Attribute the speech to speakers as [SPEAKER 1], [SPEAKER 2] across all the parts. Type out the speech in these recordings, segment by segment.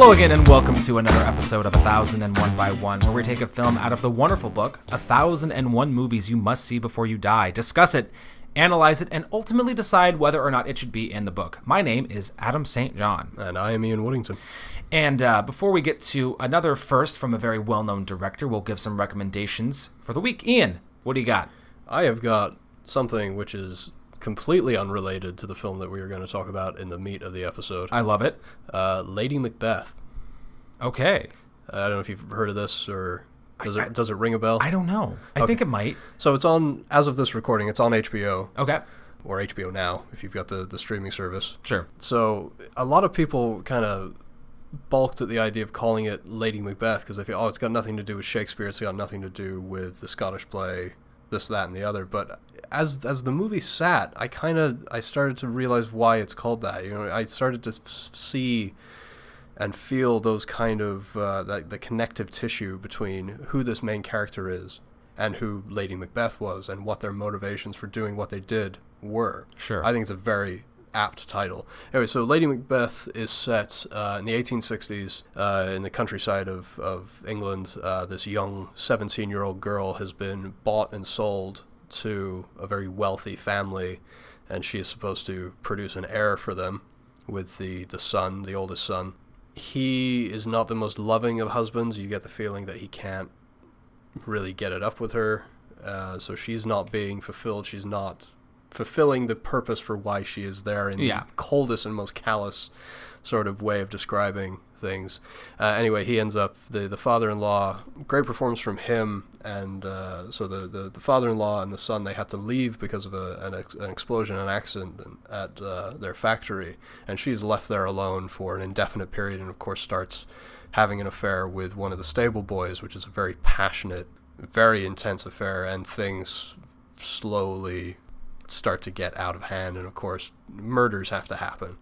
[SPEAKER 1] Hello again, and welcome to another episode of 1001 by 1, where we take a film out of the wonderful book, 1001 Movies You Must See Before You Die, discuss it, analyze it, and ultimately decide whether or not it should be in the book. My name is Adam St. John.
[SPEAKER 2] And I am Ian Woodington.
[SPEAKER 1] And uh, before we get to another first from a very well known director, we'll give some recommendations for the week. Ian, what do you got?
[SPEAKER 2] I have got something which is completely unrelated to the film that we are going to talk about in the meat of the episode.
[SPEAKER 1] I love it.
[SPEAKER 2] Uh, Lady Macbeth.
[SPEAKER 1] Okay.
[SPEAKER 2] I don't know if you've heard of this or does
[SPEAKER 1] I-
[SPEAKER 2] it does it ring a bell?
[SPEAKER 1] I don't know. I think it might.
[SPEAKER 2] so it's on as of this recording. It's on HBO
[SPEAKER 1] Okay.
[SPEAKER 2] or HBO Now if you've got the the streaming service.
[SPEAKER 1] Sure.
[SPEAKER 2] So a lot of people kind of balked at the idea of calling it Lady Macbeth because they feel, oh, it's got nothing to do with Shakespeare. It's got nothing to do with the Scottish play, this, that, and the other. But as as the movie sat, I kind of I started to realize why it's called that. You know, I started to f- see and feel those kind of uh, that the connective tissue between who this main character is and who Lady Macbeth was and what their motivations for doing what they did were.
[SPEAKER 1] Sure.
[SPEAKER 2] I think it's a very apt title. Anyway, so Lady Macbeth is set uh, in the 1860s uh, in the countryside of, of England. Uh, this young 17 year old girl has been bought and sold to a very wealthy family, and she is supposed to produce an heir for them with the, the son, the oldest son. He is not the most loving of husbands. You get the feeling that he can't really get it up with her. Uh, so she's not being fulfilled. She's not fulfilling the purpose for why she is there in
[SPEAKER 1] Yeah.
[SPEAKER 2] the coldest and most callous sort of way of describing things. Uh, anyway, he ends up the the father-in-law. Great performance from him, and uh, so the, the the father-in-law and the son they had to leave because of a, an, ex- an explosion, an accident at uh, their factory, and she's left there alone for an indefinite period, and of course starts having an affair with one of the stable boys, which is a very passionate, very intense affair, and things slowly start to get out of hand, and of course, murders have to happen.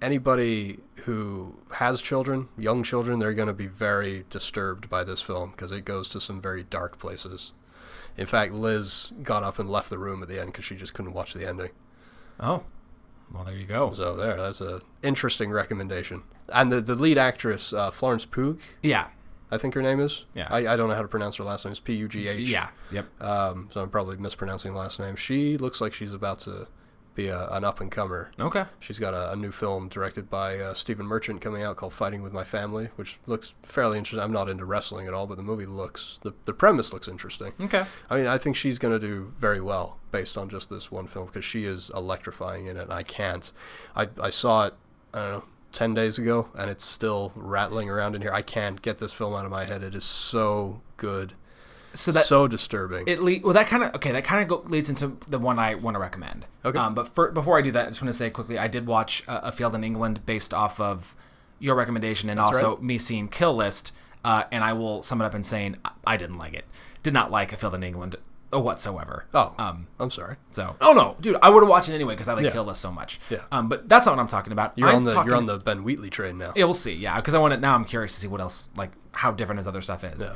[SPEAKER 2] Anybody who has children, young children, they're going to be very disturbed by this film because it goes to some very dark places. In fact, Liz got up and left the room at the end because she just couldn't watch the ending.
[SPEAKER 1] Oh. Well, there you go.
[SPEAKER 2] So there, that's a interesting recommendation. And the the lead actress, uh, Florence Pugh,
[SPEAKER 1] Yeah.
[SPEAKER 2] I think her name is.
[SPEAKER 1] Yeah.
[SPEAKER 2] I, I don't know how to pronounce her last name. It's P U G H.
[SPEAKER 1] Yeah. Yep.
[SPEAKER 2] Um, so I'm probably mispronouncing the last name. She looks like she's about to be a, an up and comer.
[SPEAKER 1] Okay.
[SPEAKER 2] She's got a, a new film directed by uh, Stephen Merchant coming out called Fighting with My Family, which looks fairly interesting. I'm not into wrestling at all, but the movie looks the the premise looks interesting.
[SPEAKER 1] Okay.
[SPEAKER 2] I mean, I think she's going to do very well based on just this one film because she is electrifying in it, and I can't. I I saw it. I don't know. 10 days ago and it's still rattling around in here. I can't get this film out of my head. It is so good.
[SPEAKER 1] So that
[SPEAKER 2] so disturbing.
[SPEAKER 1] it le- well that kind of okay that kind of go- leads into the one I want to recommend.
[SPEAKER 2] Okay.
[SPEAKER 1] Um, but for, before I do that, I just want to say quickly, I did watch uh, A Field in England based off of your recommendation and also
[SPEAKER 2] right.
[SPEAKER 1] me seeing Kill List. Uh, and I will sum it up in saying I- didn't like it. Did not like A Field in England whatsoever.
[SPEAKER 2] oh,
[SPEAKER 1] Um.
[SPEAKER 2] I'm sorry.
[SPEAKER 1] So. Oh no, dude, I would have watched it anyway because I like
[SPEAKER 2] Yeah.
[SPEAKER 1] Kill List so much.
[SPEAKER 2] Yeah.
[SPEAKER 1] Um. But that's not what I'm talking about.
[SPEAKER 2] You're
[SPEAKER 1] I'm
[SPEAKER 2] on the
[SPEAKER 1] talking-
[SPEAKER 2] you're on the Ben Wheatley train now.
[SPEAKER 1] Yeah, we'll see. Yeah, because I want to now. I'm curious to see what else, like how different his other stuff is.
[SPEAKER 2] Yeah.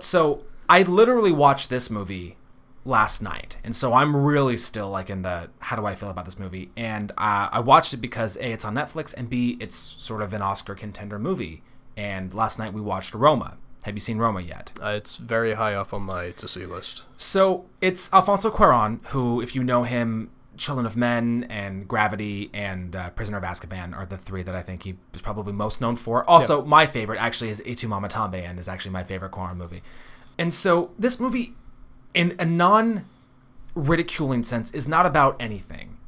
[SPEAKER 1] So I literally watched this movie last night, and so I'm really still like in the how do I feel about this movie? And uh, I watched it because a it's on Netflix, and b it's sort of an Oscar contender movie. And last night we watched Roma. Have you seen Roma yet?
[SPEAKER 2] Uh, it's very high up on my to see list.
[SPEAKER 1] So it's Alfonso Cuarón, who, if you know him, Children of Men and Gravity and uh, Prisoner of Azkaban are the three that I think he is probably most known for. Also, my favorite actually is Y Tu Mamá También and is actually my favorite Cuarón movie. And so this movie, in a non ridiculing sense, is not about anything.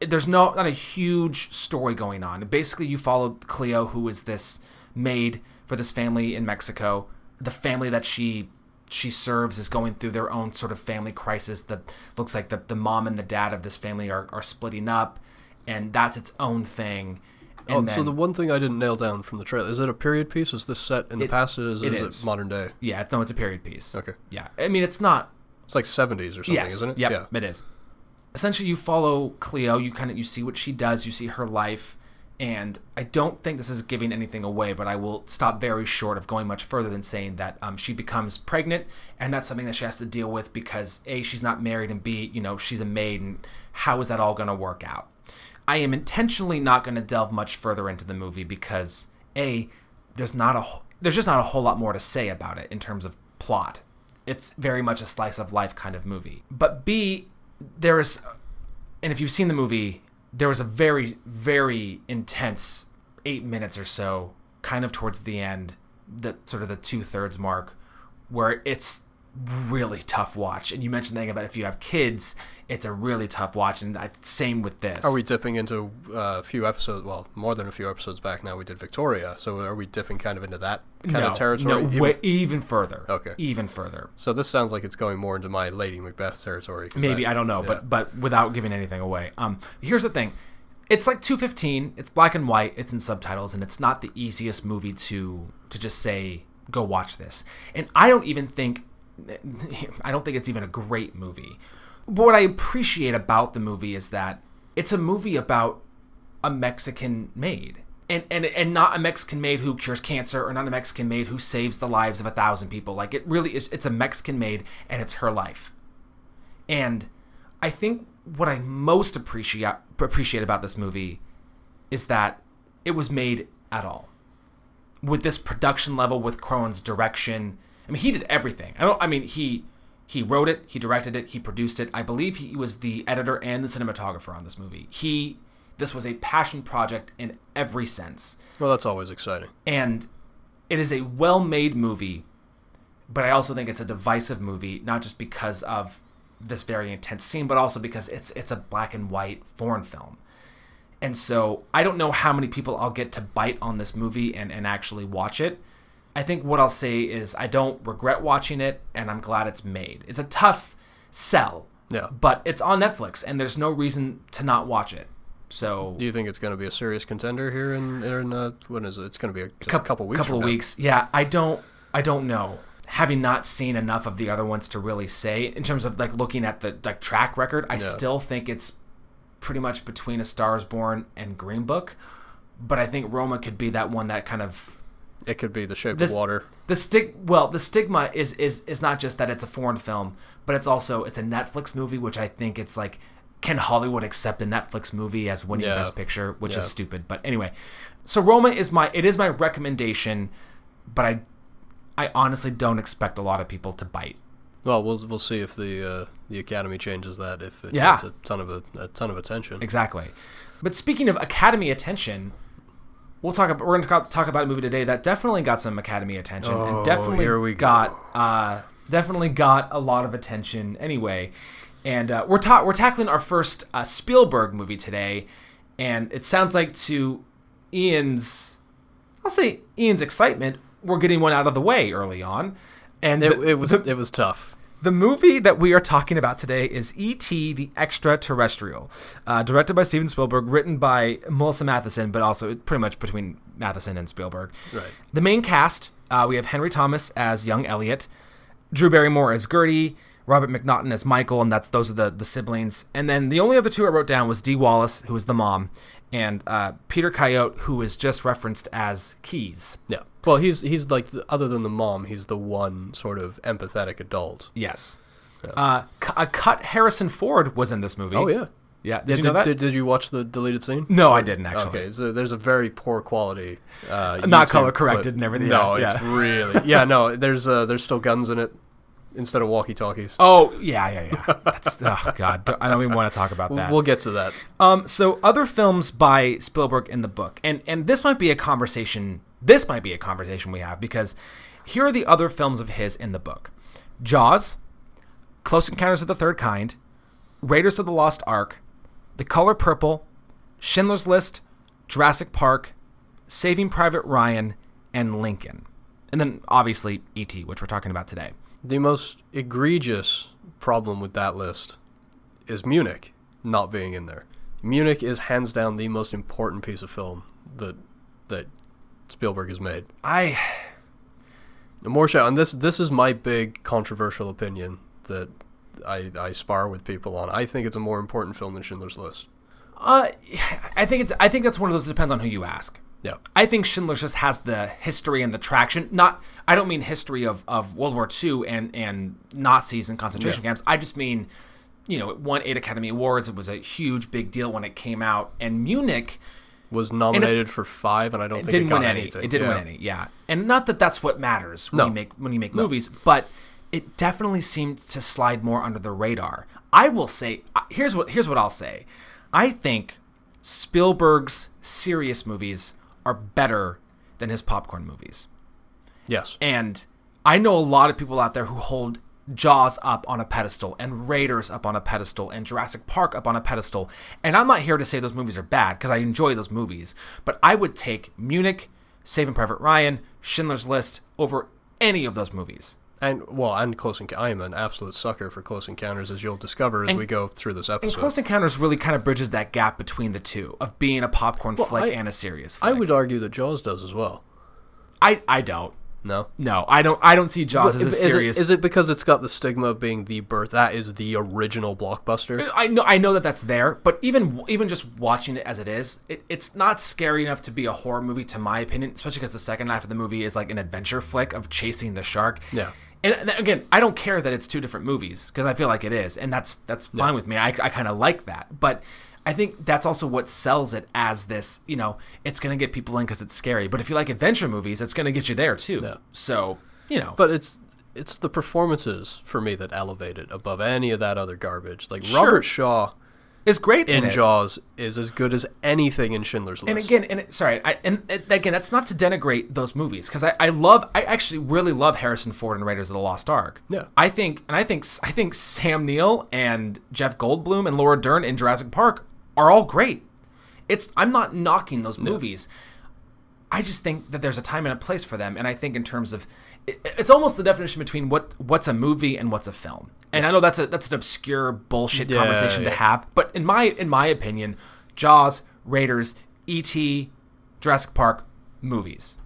[SPEAKER 1] There's no not a huge story going on. Basically, you follow Cleo, who is this maid for this family in Mexico. The family that she she serves is going through their own sort of family crisis. That looks like the, the mom and the dad of this family are, are splitting up, and that's its own thing. And
[SPEAKER 2] Oh,
[SPEAKER 1] then,
[SPEAKER 2] so the one thing I didn't nail down from the trailer is it a period piece? Is this set in the
[SPEAKER 1] It-
[SPEAKER 2] past? Is,
[SPEAKER 1] it
[SPEAKER 2] is
[SPEAKER 1] is.
[SPEAKER 2] it modern day?
[SPEAKER 1] yeah, no, it's a period piece.
[SPEAKER 2] Okay,
[SPEAKER 1] Yeah, I mean it's not
[SPEAKER 2] it's like 70s or something,
[SPEAKER 1] yes.
[SPEAKER 2] isn't it?
[SPEAKER 1] Yep,
[SPEAKER 2] Yeah.
[SPEAKER 1] it is. Essentially, you follow Cleo. You kind of you see what she does. You see her life, and I don't think this is giving anything away. But I will stop very short of going much further than saying that um, she becomes pregnant, and that's something that she has to deal with because a she's not married, and b you know she's a maid, and how is that all going to work out? I am intentionally not going to delve much further into the movie because a there's not a there's just not a whole lot more to say about it in terms of plot. It's very much a slice of life kind of movie. But b there is, and if you've seen the movie, there was a very very intense eight minutes or so, kind of towards the end, the sort of the two thirds mark, where it's really tough watch. And you mentioned the thing about if you have kids, it's a really tough watch. And I, same with this.
[SPEAKER 2] Are we dipping into uh, a few episodes? Well, more than a few episodes back now. We did Victoria, so are we dipping kind of into that kind
[SPEAKER 1] no,
[SPEAKER 2] of territory?
[SPEAKER 1] No,
[SPEAKER 2] Even-
[SPEAKER 1] way, even further.
[SPEAKER 2] Okay.
[SPEAKER 1] Even further.
[SPEAKER 2] so this sounds like it's going more into my Lady Macbeth territory.
[SPEAKER 1] Maybe
[SPEAKER 2] that-
[SPEAKER 1] I don't know,
[SPEAKER 2] yeah.
[SPEAKER 1] but but without giving anything away. Um, here's the thing. It's like 215. It's black and white. It's in subtitles, and it's not the easiest movie to to just say go watch this. And I don't even think I don't think it's even a great movie. But what I appreciate about the movie is that it's a movie about a Mexican maid. And, and and not a Mexican maid who cures cancer or not a Mexican maid who saves the lives of a thousand people. Like it really is it's a Mexican maid and it's her life. And I think what I most appreciate appreciate about this movie is that it was made at all. With this production level, with Cuarón's direction. I mean, he did everything. I don't. I mean, he he wrote it, he directed it, he produced it. I believe he was the editor and the cinematographer on this movie. He this was a passion project in every sense
[SPEAKER 2] well, that's always exciting.
[SPEAKER 1] and it is a well-made movie but i also think it's a divisive movie not just because of this very intense scene but also because it's it's a black and white foreign film and so i don't know how many people i'll get to bite on this movie and, and actually watch it i think what i'll say is i don't regret watching it and i'm glad it's made it's a tough sell
[SPEAKER 2] Yeah.
[SPEAKER 1] but it's on netflix and there's no reason to not watch it so
[SPEAKER 2] Do you think it's going to be a serious contender here in in uh, when is it? It's going to be a, a couple weeks.
[SPEAKER 1] couple of weeks. Yeah, I don't I don't know. Having not seen enough of the other ones to really say in terms of like looking at the like track record, I
[SPEAKER 2] Yeah.
[SPEAKER 1] still think it's pretty much between A Star Is Born and Green Book. But I think Roma could be that one that kind of
[SPEAKER 2] It could be The Shape
[SPEAKER 1] This-
[SPEAKER 2] of Water.
[SPEAKER 1] the stig well the stigma is is is not just that it's a foreign film, but it's also it's a Netflix movie, which I think it's like can Hollywood accept a Netflix movie as winning
[SPEAKER 2] Yeah.
[SPEAKER 1] Best Picture, which
[SPEAKER 2] Yeah.
[SPEAKER 1] is stupid. But anyway, so Roma is my it is my recommendation, but I I honestly don't expect a lot of people to bite.
[SPEAKER 2] Well, we'll we'll see if the uh, the Academy changes that if it
[SPEAKER 1] Yeah.
[SPEAKER 2] gets a ton of a, a ton of attention.
[SPEAKER 1] Exactly. But speaking of Academy attention, we'll talk about we're going to talk about a movie today that definitely got some Academy attention
[SPEAKER 2] Oh,
[SPEAKER 1] and definitely
[SPEAKER 2] here we go.
[SPEAKER 1] got uh, definitely got a lot of attention anyway. And uh, we're ta- we're tackling our first uh, Spielberg movie today, and it sounds like to Ian's, I'll say Ian's excitement, we're getting one out of the way early on. And
[SPEAKER 2] It,
[SPEAKER 1] the-
[SPEAKER 2] it was
[SPEAKER 1] the-
[SPEAKER 2] it was tough.
[SPEAKER 1] The movie that we are talking about today is E.T. the Extraterrestrial, uh, directed by Steven Spielberg, written by Melissa Mathison, but also pretty much between Mathison and Spielberg.
[SPEAKER 2] Right.
[SPEAKER 1] The main cast uh, we have Henry Thomas as young Elliot, Drew Barrymore as Gertie, Robert McNaughton as Michael, and that's those are the, the siblings. And then the only other two I wrote down was Dee Wallace, who was the mom, and uh, Peter Coyote, who is just referenced as Keys.
[SPEAKER 2] Yeah. Well, he's he's like the, other than the mom, he's the one sort of empathetic adult.
[SPEAKER 1] Yes. Uh, C- uh, Cut Harrison Ford was in this movie.
[SPEAKER 2] Oh yeah.
[SPEAKER 1] Yeah. Did
[SPEAKER 2] Yeah,
[SPEAKER 1] you
[SPEAKER 2] did,
[SPEAKER 1] know that?
[SPEAKER 2] Did, did you watch the deleted scene?
[SPEAKER 1] no, I didn't actually.
[SPEAKER 2] Okay, so there's a very poor quality. Uh,
[SPEAKER 1] Not
[SPEAKER 2] YouTube
[SPEAKER 1] color corrected
[SPEAKER 2] clip.
[SPEAKER 1] and everything,
[SPEAKER 2] No,
[SPEAKER 1] yeah,
[SPEAKER 2] it's really yeah. No, there's uh, there's still guns in it instead of walkie talkies.
[SPEAKER 1] Oh yeah, yeah, yeah. That's oh god. I don't even want to talk about that.
[SPEAKER 2] We'll get to that.
[SPEAKER 1] Um, so other films by Spielberg in the book, and and this might be a conversation. This might be a conversation we have because here are the other films of his in the book: Jaws, Close Encounters of the Third Kind, Raiders of the Lost Ark, The Color Purple, Schindler's List, Jurassic Park, Saving Private Ryan, and Lincoln, and then obviously E.T., which we're talking about today.
[SPEAKER 2] The most egregious problem with that list is Munich not being in there. Munich is hands down the most important piece of film that that Spielberg has made.
[SPEAKER 1] I
[SPEAKER 2] More show, and this this is my big controversial opinion that I I spar with people on. I think it's a more important film than Schindler's List.
[SPEAKER 1] Uh, I think it's. I think that's one of those. that Depends on who you ask.
[SPEAKER 2] Yeah.
[SPEAKER 1] I think Schindler's just has the history and the traction. Not. I don't mean history of, of World War II and and Nazis and concentration
[SPEAKER 2] Yeah.
[SPEAKER 1] camps. I just mean, you know, it won eight Academy Awards. It was a huge big deal when it came out. And Munich,
[SPEAKER 2] was nominated for five, and I don't
[SPEAKER 1] It
[SPEAKER 2] think
[SPEAKER 1] didn't
[SPEAKER 2] it got
[SPEAKER 1] win any.
[SPEAKER 2] anything.
[SPEAKER 1] It didn't
[SPEAKER 2] Yeah.
[SPEAKER 1] win any. Yeah, and not that that's what matters when
[SPEAKER 2] No.
[SPEAKER 1] you make when you make movies, but it definitely seemed to slide more under the radar. I will say, uh, here's what here's what I'll say. I think Spielberg's serious movies are better than his popcorn movies.
[SPEAKER 2] Yes.
[SPEAKER 1] And I know a lot of people out there who hold Jaws up on a pedestal and Raiders up on a pedestal and Jurassic Park up on a pedestal. And I'm not here to say those movies are bad because I enjoy those movies. But I would take Munich, Saving Private Ryan, Schindler's List over any of those movies.
[SPEAKER 2] And well, and Close Encounter. I am an absolute sucker for Close Encounters, as you'll discover as we go through this episode. And.
[SPEAKER 1] Close Encounters really kind of bridges that gap between the two of being a popcorn flick
[SPEAKER 2] I-
[SPEAKER 1] and a serious
[SPEAKER 2] I would argue that Jaws does as well.
[SPEAKER 1] I, I don't.
[SPEAKER 2] No.
[SPEAKER 1] No, I don't. I don't see Jaws as a
[SPEAKER 2] is,
[SPEAKER 1] serious.
[SPEAKER 2] it, is it because it's got the stigma of being the birth? That is the original blockbuster.
[SPEAKER 1] Uh, I know I know that that's there, but even even just watching it as it is, it, it's not scary enough to be a horror movie, to my opinion. Especially because the second half of the movie is like an adventure flick of chasing the shark.
[SPEAKER 2] Yeah.
[SPEAKER 1] And, again, I don't care that it's two different movies because I feel like it is, and that's that's fine with me. I, I kind of like that, but I think that's also what sells it as this. You know, it's gonna get people in because it's scary. But if you like adventure movies, it's gonna get you there too.
[SPEAKER 2] Yeah.
[SPEAKER 1] So you know,
[SPEAKER 2] But it's it's the performances for me that elevate it above any of that other garbage. Like
[SPEAKER 1] Sure.
[SPEAKER 2] Robert Shaw
[SPEAKER 1] it's great in,
[SPEAKER 2] in. Jaws is as good as anything in Schindler's List.
[SPEAKER 1] And again, and it, sorry, I, and again, that's not to denigrate those movies because I, I love, I actually really love Harrison Ford and Raiders of the Lost Ark.
[SPEAKER 2] Yeah.
[SPEAKER 1] I think, and I think, I think Sam Neill and Jeff Goldblum and Laura Dern in Jurassic Park are all great. It's, I'm not knocking those movies. I just think that there's a time and a place for them, and I think in terms of, it's almost the definition between what what's a movie and what's a film. And I know that's a that's an obscure bullshit
[SPEAKER 2] Yeah,
[SPEAKER 1] conversation to have, but in my in my opinion, Jaws, Raiders, E.T., Jurassic Park, movies,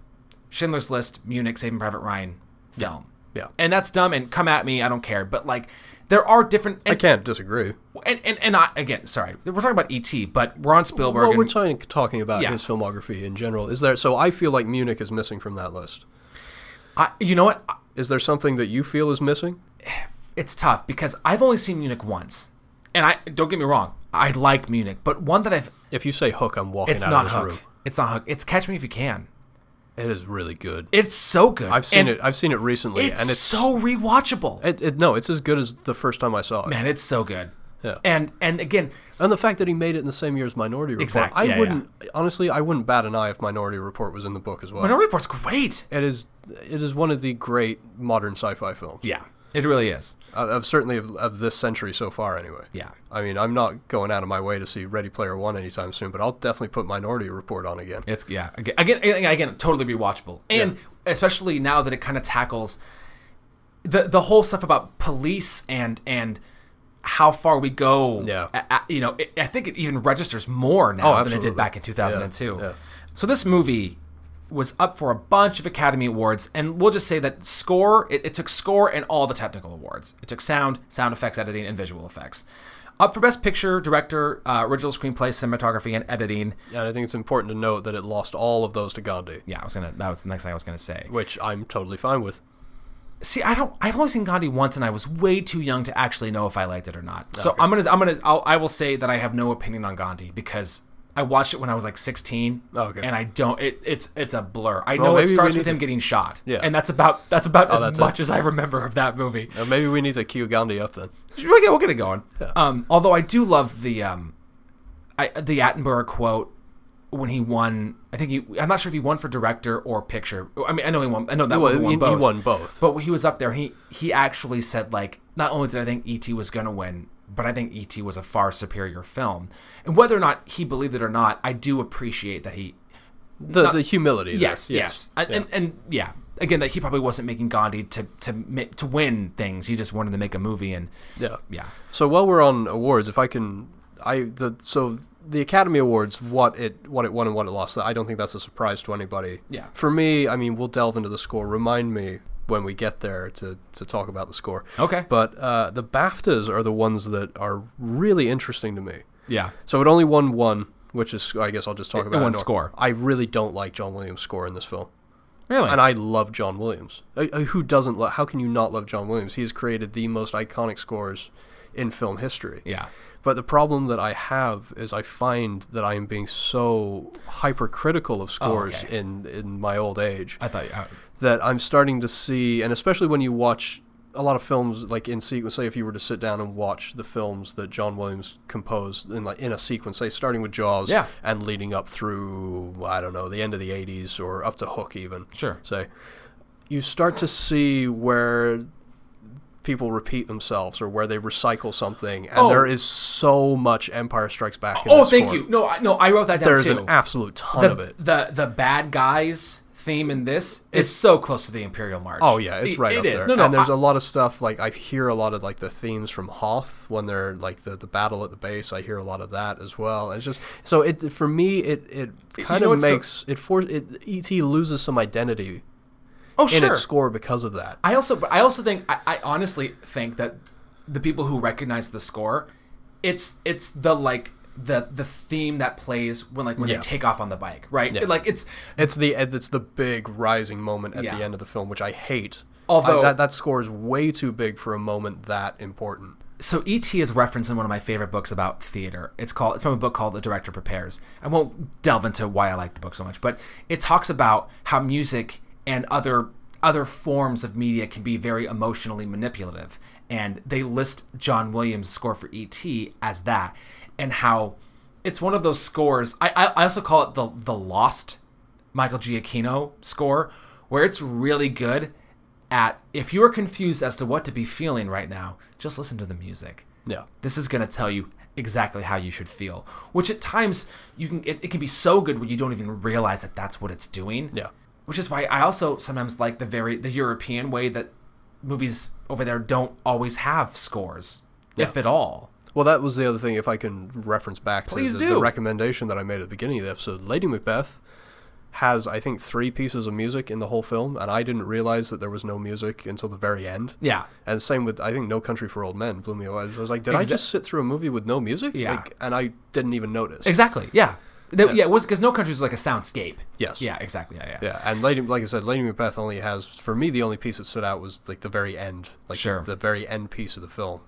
[SPEAKER 1] Schindler's List, Munich, Saving Private Ryan, film.
[SPEAKER 2] Yeah.
[SPEAKER 1] And that's dumb. And come at me, I don't care. But like, there are different.
[SPEAKER 2] I can't disagree.
[SPEAKER 1] and, and, and I, again, sorry, we're talking about E.T., but we're on Spielberg.
[SPEAKER 2] Well, we're
[SPEAKER 1] and-
[SPEAKER 2] talking talking about
[SPEAKER 1] Yeah.
[SPEAKER 2] his filmography in general. Is there? So I feel like Munich is missing from that list.
[SPEAKER 1] I, you know what?
[SPEAKER 2] Is there something that you feel is missing?
[SPEAKER 1] it's tough because I've only seen Munich once, and I don't get me wrong, I like Munich, but one that I've
[SPEAKER 2] If you say Hook, I'm walking
[SPEAKER 1] it's
[SPEAKER 2] out
[SPEAKER 1] not
[SPEAKER 2] of this
[SPEAKER 1] Hook.
[SPEAKER 2] room.
[SPEAKER 1] It's not Hook. It's Catch Me If You Can.
[SPEAKER 2] It is really good.
[SPEAKER 1] It's so good.
[SPEAKER 2] I've seen
[SPEAKER 1] And
[SPEAKER 2] it. I've seen it recently,
[SPEAKER 1] It's,
[SPEAKER 2] and it's
[SPEAKER 1] so rewatchable.
[SPEAKER 2] It, it, no, it's as good as the first time I saw it.
[SPEAKER 1] Man, it's so good.
[SPEAKER 2] Yeah.
[SPEAKER 1] And and again,
[SPEAKER 2] And the fact that he made it in the same year as Minority Report.
[SPEAKER 1] Exact-
[SPEAKER 2] I
[SPEAKER 1] yeah,
[SPEAKER 2] wouldn't honestly. I wouldn't bat an eye if Minority Report was in the book as well.
[SPEAKER 1] Minority Report's great.
[SPEAKER 2] it is. It is one of the great modern sci-fi films.
[SPEAKER 1] Yeah, it really is.
[SPEAKER 2] Uh, of certainly of, of this century so far, anyway.
[SPEAKER 1] Yeah.
[SPEAKER 2] I mean, I'm not going out of my way to see Ready Player One anytime soon, but I'll definitely put Minority Report on again.
[SPEAKER 1] It's yeah again again again, totally rewatchable, and especially now that it kind of tackles the the whole stuff about police and and how far we go.
[SPEAKER 2] Yeah.
[SPEAKER 1] you know, it, I think it even registers more now
[SPEAKER 2] Oh,
[SPEAKER 1] than it did back in 2002.
[SPEAKER 2] Yeah, yeah.
[SPEAKER 1] So this movie was up for a bunch of Academy Awards, and we'll just say that score it, it took score and all the technical awards. It took sound, sound effects, editing, and visual effects. Up for Best Picture, Director, uh, Original Screenplay, Cinematography, and Editing.
[SPEAKER 2] And I think it's important to note that it lost all of those to Gandhi,
[SPEAKER 1] Yeah, I was gonna. That was the next thing I was gonna say.
[SPEAKER 2] which I'm totally fine with.
[SPEAKER 1] See, I don't. I've only seen Gandhi once, and I was way too young to actually know if I liked it or not. So I'm gonna. I'm gonna. I'll, I will say that I have no opinion on Gandhi because I watched it when I was like 16.
[SPEAKER 2] Okay.
[SPEAKER 1] And I don't. It, it's it's a blur. I
[SPEAKER 2] Well,
[SPEAKER 1] know it starts with him
[SPEAKER 2] to-
[SPEAKER 1] getting shot.
[SPEAKER 2] Yeah.
[SPEAKER 1] And that's about that's about as
[SPEAKER 2] that's
[SPEAKER 1] much
[SPEAKER 2] it.
[SPEAKER 1] as I remember of that movie.
[SPEAKER 2] Uh, maybe we need to cue Gandhi up then.
[SPEAKER 1] We'll get, we'll get it going.
[SPEAKER 2] Yeah.
[SPEAKER 1] Um, although I do love the um, I, the Attenborough quote when he won. I think he. I'm not sure if he won for director or picture. I mean, I know he won. I know that
[SPEAKER 2] Well, he,
[SPEAKER 1] won
[SPEAKER 2] he
[SPEAKER 1] both.
[SPEAKER 2] won both.
[SPEAKER 1] But when he was up there, he he actually said like, not only did I think E.T. was gonna win, but I think E.T. was a far superior film. And whether or not he believed it or not, I do appreciate that he.
[SPEAKER 2] the,
[SPEAKER 1] not-
[SPEAKER 2] the humility. there.
[SPEAKER 1] Yes, yes, And, and and yeah, again, that he probably wasn't making Gandhi to to to win things. He just wanted to make a movie, and
[SPEAKER 2] yeah.
[SPEAKER 1] yeah,
[SPEAKER 2] So while we're on awards, if I can, I the so the Academy Awards, what it what it won and what it lost. I don't think that's a surprise to anybody.
[SPEAKER 1] Yeah.
[SPEAKER 2] For me, I mean, we'll delve into the score. Remind me when we get there to to talk about the score.
[SPEAKER 1] okay,
[SPEAKER 2] But uh, the BAFTAs are the ones that are really interesting to me.
[SPEAKER 1] yeah,
[SPEAKER 2] So it only won one, which is I guess I'll just talk
[SPEAKER 1] It- it
[SPEAKER 2] about
[SPEAKER 1] won
[SPEAKER 2] now.
[SPEAKER 1] score.
[SPEAKER 2] I really don't like John Williams' score in this film.
[SPEAKER 1] really,
[SPEAKER 2] And I love John Williams. Uh, uh, who doesn't? Lo- how can you not love John Williams? He has created the most iconic scores in film history.
[SPEAKER 1] yeah,
[SPEAKER 2] But the problem that I have is I find that I am being so hypercritical of scores
[SPEAKER 1] okay.
[SPEAKER 2] in in my old age
[SPEAKER 1] I thought. Uh,
[SPEAKER 2] that I'm starting to see, and especially when you watch a lot of films like in sequence. Say if you were to sit down and watch the films that John Williams composed in like in a sequence, say starting with Jaws,
[SPEAKER 1] Yeah.
[SPEAKER 2] and leading up through I don't know the end of the '80s or up to Hook even.
[SPEAKER 1] Sure.
[SPEAKER 2] Say, you start to see where people repeat themselves or where they recycle something, and
[SPEAKER 1] Oh.
[SPEAKER 2] there is so much Empire Strikes Back. In
[SPEAKER 1] oh, thank you. No, I, no, I wrote that down
[SPEAKER 2] There's
[SPEAKER 1] too.
[SPEAKER 2] an absolute ton
[SPEAKER 1] the,
[SPEAKER 2] of it.
[SPEAKER 1] the the bad guys theme in this is so close to the Imperial March.
[SPEAKER 2] Oh yeah, it's right
[SPEAKER 1] it
[SPEAKER 2] up
[SPEAKER 1] is.
[SPEAKER 2] there.
[SPEAKER 1] No, no,
[SPEAKER 2] and there's
[SPEAKER 1] I-
[SPEAKER 2] a lot of stuff like I hear a lot of like the themes from Hoth when they're like the, the battle at the base. I hear a lot of that as well. It's just so it for me it it kind of
[SPEAKER 1] what's so-
[SPEAKER 2] makes it for it ET loses some identity
[SPEAKER 1] oh
[SPEAKER 2] in
[SPEAKER 1] sure.
[SPEAKER 2] its score because of that.
[SPEAKER 1] I also, but I also think, I, I honestly think that the people who recognize the score, it's it's the like the the theme that plays when like when
[SPEAKER 2] Yeah.
[SPEAKER 1] they take off on the bike, right?
[SPEAKER 2] Yeah.
[SPEAKER 1] Like it's
[SPEAKER 2] It's the it's the big rising moment at
[SPEAKER 1] Yeah.
[SPEAKER 2] the end of the film, which I hate.
[SPEAKER 1] Although-
[SPEAKER 2] I- that that score is way too big for a moment that important.
[SPEAKER 1] so E.T. is referenced in one of my favorite books about theater. It's called it's from a book called The Director Prepares. I won't delve into why I like the book so much, but it talks about how music and other other forms of media can be very emotionally manipulative. And they list John Williams' score for E.T. as that, and how it's one of those scores. I I, I also call it the the Lost Michael Giacchino score, where it's really good at if you are confused as to what to be feeling right now, just listen to the music.
[SPEAKER 2] Yeah.
[SPEAKER 1] This is going to tell you exactly how you should feel. Which at times you can it, it can be so good when you don't even realize that that's what it's doing.
[SPEAKER 2] Yeah.
[SPEAKER 1] Which is why I also sometimes like the very the European way that movies over there don't always have scores, if at all.
[SPEAKER 2] Well, that was the other thing. If I can reference back to the, the recommendation that I made at the beginning of the episode, Lady Macbeth has, I think, three pieces of music in the whole film, and I didn't realize that there was no music until the very end.
[SPEAKER 1] Yeah.
[SPEAKER 2] And same with, I think, No Country for Old Men blew me away. I was like, did I just sit through a movie with no music?
[SPEAKER 1] Yeah.
[SPEAKER 2] Like, and I didn't even notice.
[SPEAKER 1] Exactly. Yeah. The- yeah. it was because No Country was like a soundscape.
[SPEAKER 2] Yes.
[SPEAKER 1] Yeah. Exactly. Yeah. Yeah.
[SPEAKER 2] Yeah, and Lady, like I said, Lady Macbeth only has, for me, the only piece that stood out was like the very end, like
[SPEAKER 1] Sure.
[SPEAKER 2] the very end piece of the film.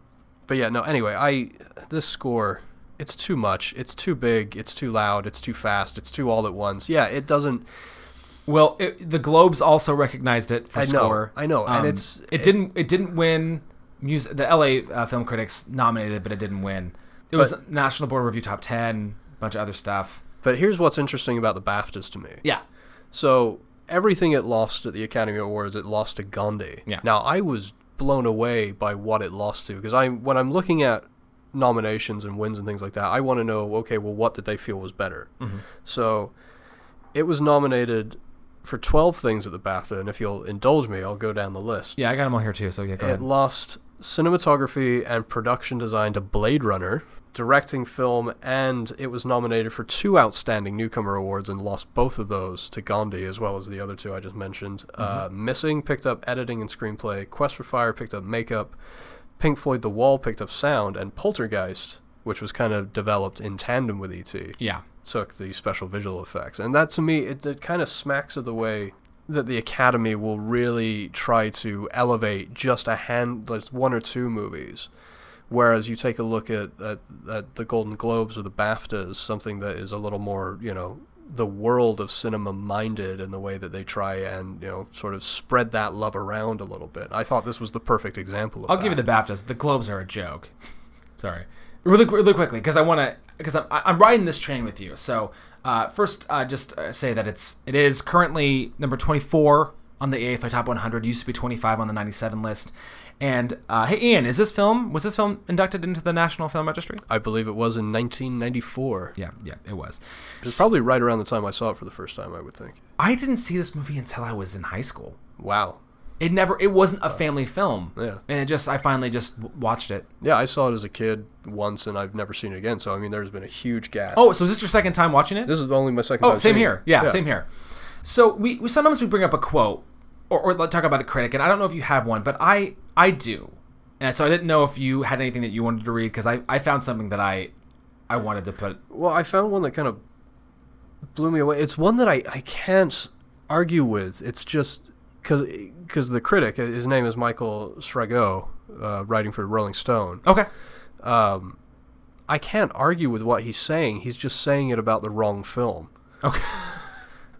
[SPEAKER 2] But yeah, no. Anyway, I this score, it's too much. It's too big. It's too loud. It's too fast. It's too all at once. Yeah, it doesn't.
[SPEAKER 1] Well, it, the Globes also recognized it for
[SPEAKER 2] I know,
[SPEAKER 1] score.
[SPEAKER 2] I know, and
[SPEAKER 1] Um,
[SPEAKER 2] it's-
[SPEAKER 1] it
[SPEAKER 2] it's-
[SPEAKER 1] didn't it didn't win. Music. The L.A. Uh, Film Critics nominated, it, but it didn't win. It was National Board Review Top Ten, bunch of other stuff.
[SPEAKER 2] But here's what's interesting about the BAFTAs to me.
[SPEAKER 1] Yeah.
[SPEAKER 2] So everything it lost at the Academy Awards, it lost to Gandhi.
[SPEAKER 1] Yeah.
[SPEAKER 2] Now I was blown away by what it lost to because I when I'm looking at nominations and wins and things like that, I want to know okay, well, what did they feel was better?
[SPEAKER 1] Mm-hmm.
[SPEAKER 2] So it was nominated for 12 things at the BAFTA, and if you'll indulge me, I'll go down the list.
[SPEAKER 1] Yeah, I got them all here too. So yeah, go
[SPEAKER 2] It
[SPEAKER 1] ahead.
[SPEAKER 2] lost cinematography and production design to Blade Runner, directing film, and it was nominated for two outstanding newcomer awards and lost both of those to Gandhi as well as the other two I just mentioned. Uh, Missing picked up editing and screenplay. Quest for Fire picked up makeup. Pink Floyd The Wall picked up sound, and Poltergeist, which was kind of developed in tandem with E.T
[SPEAKER 1] Yeah.
[SPEAKER 2] took the special visual effects. And that to me, it, it kind of smacks of the way that the Academy will really try to elevate just a hand, just one or two movies. Whereas you take a look at, at, at the Golden Globes or the BAFTAs, something that is a little more, you know, the world of cinema minded in the way that they try and, you know, sort of spread that love around a little bit. I thought this was the perfect example of
[SPEAKER 1] I'll
[SPEAKER 2] that.
[SPEAKER 1] give you the BAFTAs. The Globes are a joke. Sorry, really, really quickly because I want to because I'm, I'm riding this train with you. So uh, first, uh, just uh, say that it's it is currently number 24 on the AFI Top 100. Used to be 25 on the 97 list. And uh, hey, Ian, is this film was this film inducted into the National Film Registry?
[SPEAKER 2] I believe it was in 1994.
[SPEAKER 1] Yeah, yeah, it was.
[SPEAKER 2] It was probably right around the time I saw it for the first time, I would think.
[SPEAKER 1] I didn't see this movie until I was in high school.
[SPEAKER 2] Wow.
[SPEAKER 1] It never. It wasn't a family film.
[SPEAKER 2] Yeah.
[SPEAKER 1] And it just I finally just watched it.
[SPEAKER 2] Yeah, I saw it as a kid once, and I've never seen it again. So I mean, there's been a huge gap.
[SPEAKER 1] Oh, so is this your second time watching it?
[SPEAKER 2] this is only my second.
[SPEAKER 1] Oh,
[SPEAKER 2] time
[SPEAKER 1] same here.
[SPEAKER 2] it.
[SPEAKER 1] Yeah, same here. So we, we sometimes we bring up a quote or, or let's talk about a critic, and I don't know if you have one, but I I do, and so I didn't know if you had anything that you wanted to read because I, I found something that I I wanted to put.
[SPEAKER 2] Well, I found one that kind of blew me away. It's one that I, I can't argue with. It's just because the critic, his name is Michael Sragow, uh, writing for Rolling Stone.
[SPEAKER 1] Okay.
[SPEAKER 2] Um, I can't argue with what he's saying. He's just saying it about the wrong film.
[SPEAKER 1] Okay.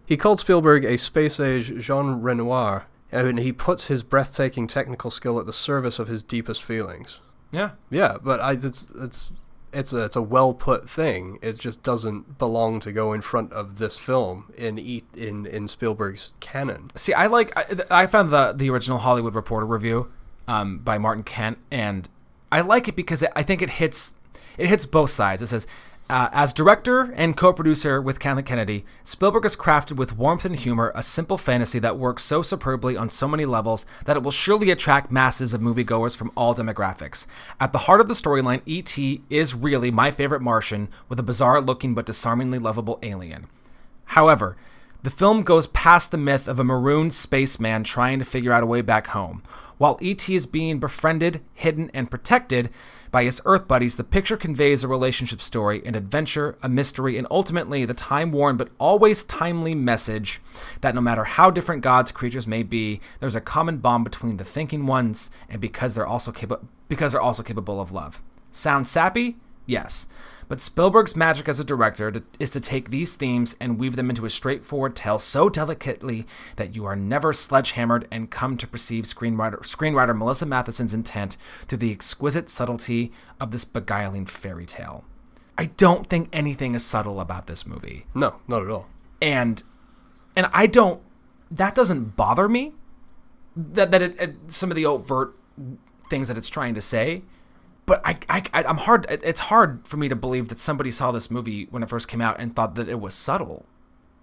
[SPEAKER 2] He called Spielberg a space age Jean Renoir, and he puts his breathtaking technical skill at the service of his deepest feelings.
[SPEAKER 1] Yeah.
[SPEAKER 2] Yeah, but I, it's it's it's a it's a well put thing. It just doesn't belong to go in front of this film in in in Spielberg's canon.
[SPEAKER 1] See, I like. I, I found the the original Hollywood Reporter review um, by Martin Kent, and I like it because it, I think it hits it hits both sides. It says. Uh, as director and co-producer with Kathleen Kennedy, Spielberg has crafted with warmth and humor a simple fantasy that works so superbly on so many levels that it will surely attract masses of moviegoers from all demographics. At the heart of the storyline, E.T. is really my favorite Martian with a bizarre-looking but disarmingly lovable alien. However, the film goes past the myth of a marooned spaceman trying to figure out a way back home. While E.T. is being befriended, hidden, and protected by his Earth buddies, the picture conveys a relationship story, an adventure, a mystery, and ultimately the time worn but always timely message that no matter how different God's creatures may be, there's a common bond between the thinking ones, and because they're also capable because they're also capable of love. Sound sappy? Yes. But Spielberg's magic as a director to, is to take these themes and weave them into a straightforward tale so delicately that you are never sledgehammered and come to perceive screenwriter, screenwriter Melissa Mathison's intent through the exquisite subtlety of this beguiling fairy tale. I don't think anything is subtle about this movie.
[SPEAKER 2] No, not at all.
[SPEAKER 1] And and I don't that doesn't bother me that that it, it, some of the overt things that it's trying to say but I, I, I'm hard. It's hard for me to believe that somebody saw this movie when it first came out and thought that it was subtle,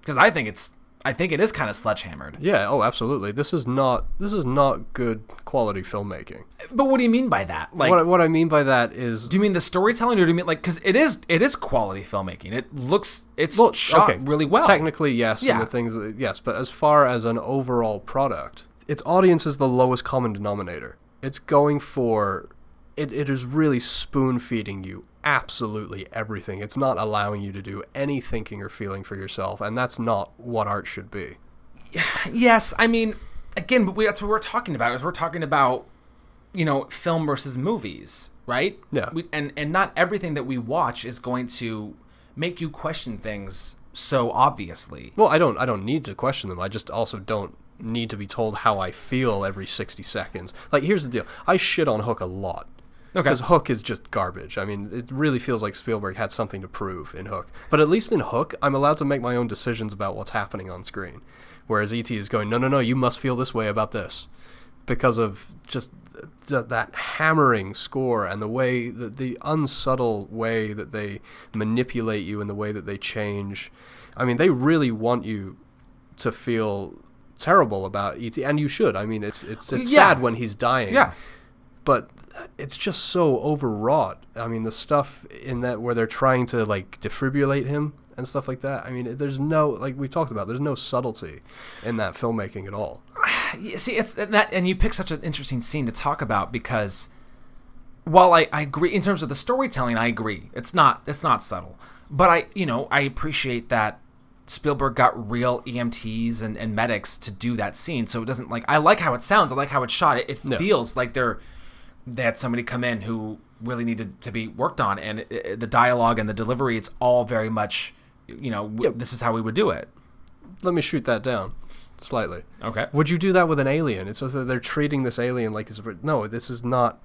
[SPEAKER 1] because I think it's, I think it is kind of sledgehammered.
[SPEAKER 2] Yeah. Oh, absolutely. This is not. This is not good quality filmmaking.
[SPEAKER 1] But what do you mean by that? Like,
[SPEAKER 2] what, what I mean by that is,
[SPEAKER 1] do you mean the storytelling, or do you mean like, because it is, it is quality filmmaking. It looks, it's well, shot okay. really well.
[SPEAKER 2] Technically, yes. Yeah. the things, that, yes. But as far as an overall product, its audience is the lowest common denominator. It's going for it, it is really spoon feeding you absolutely everything. It's not allowing you to do any thinking or feeling for yourself, and that's not what art should be.
[SPEAKER 1] Yes, I mean, again, but we, that's what we're talking about. Is we're talking about, you know, film versus movies, right?
[SPEAKER 2] Yeah.
[SPEAKER 1] We, and and not everything that we watch is going to make you question things so obviously.
[SPEAKER 2] Well, I don't I don't need to question them. I just also don't need to be told how I feel every 60 seconds. Like here's the deal. I shit on Hook a lot.
[SPEAKER 1] Okay.
[SPEAKER 2] Because Hook is just garbage. I mean, it really feels like Spielberg had something to prove in Hook. But at least in Hook, I'm allowed to make my own decisions about what's happening on screen. Whereas E.T. is going, no, no, no, you must feel this way about this. Because of just th- that hammering score and the way, the, the unsubtle way that they manipulate you and the way that they change. I mean, they really want you to feel terrible about ET, and you should. I mean, it's it's it's yeah. sad when he's dying.
[SPEAKER 1] Yeah
[SPEAKER 2] but it's just so overwrought. I mean, the stuff in that where they're trying to like defibrillate him and stuff like that. I mean, there's no like we talked about. There's no subtlety in that filmmaking at all.
[SPEAKER 1] See, it's that, and you pick such an interesting scene to talk about because while I, I agree in terms of the storytelling, I agree. It's not it's not subtle, but I you know I appreciate that Spielberg got real EMTs and, and medics to do that scene, so it doesn't like I like how it sounds. I like how it's shot. It, it no. feels like they're they had somebody come in who really needed to be worked on, and it, it, the dialogue and the delivery, it's all very much, you know, yep. this is how we would do it.
[SPEAKER 2] Let me shoot that down slightly.
[SPEAKER 1] Okay.
[SPEAKER 2] Would you do that with an alien? It's just that they're treating this alien like it's no. This is not.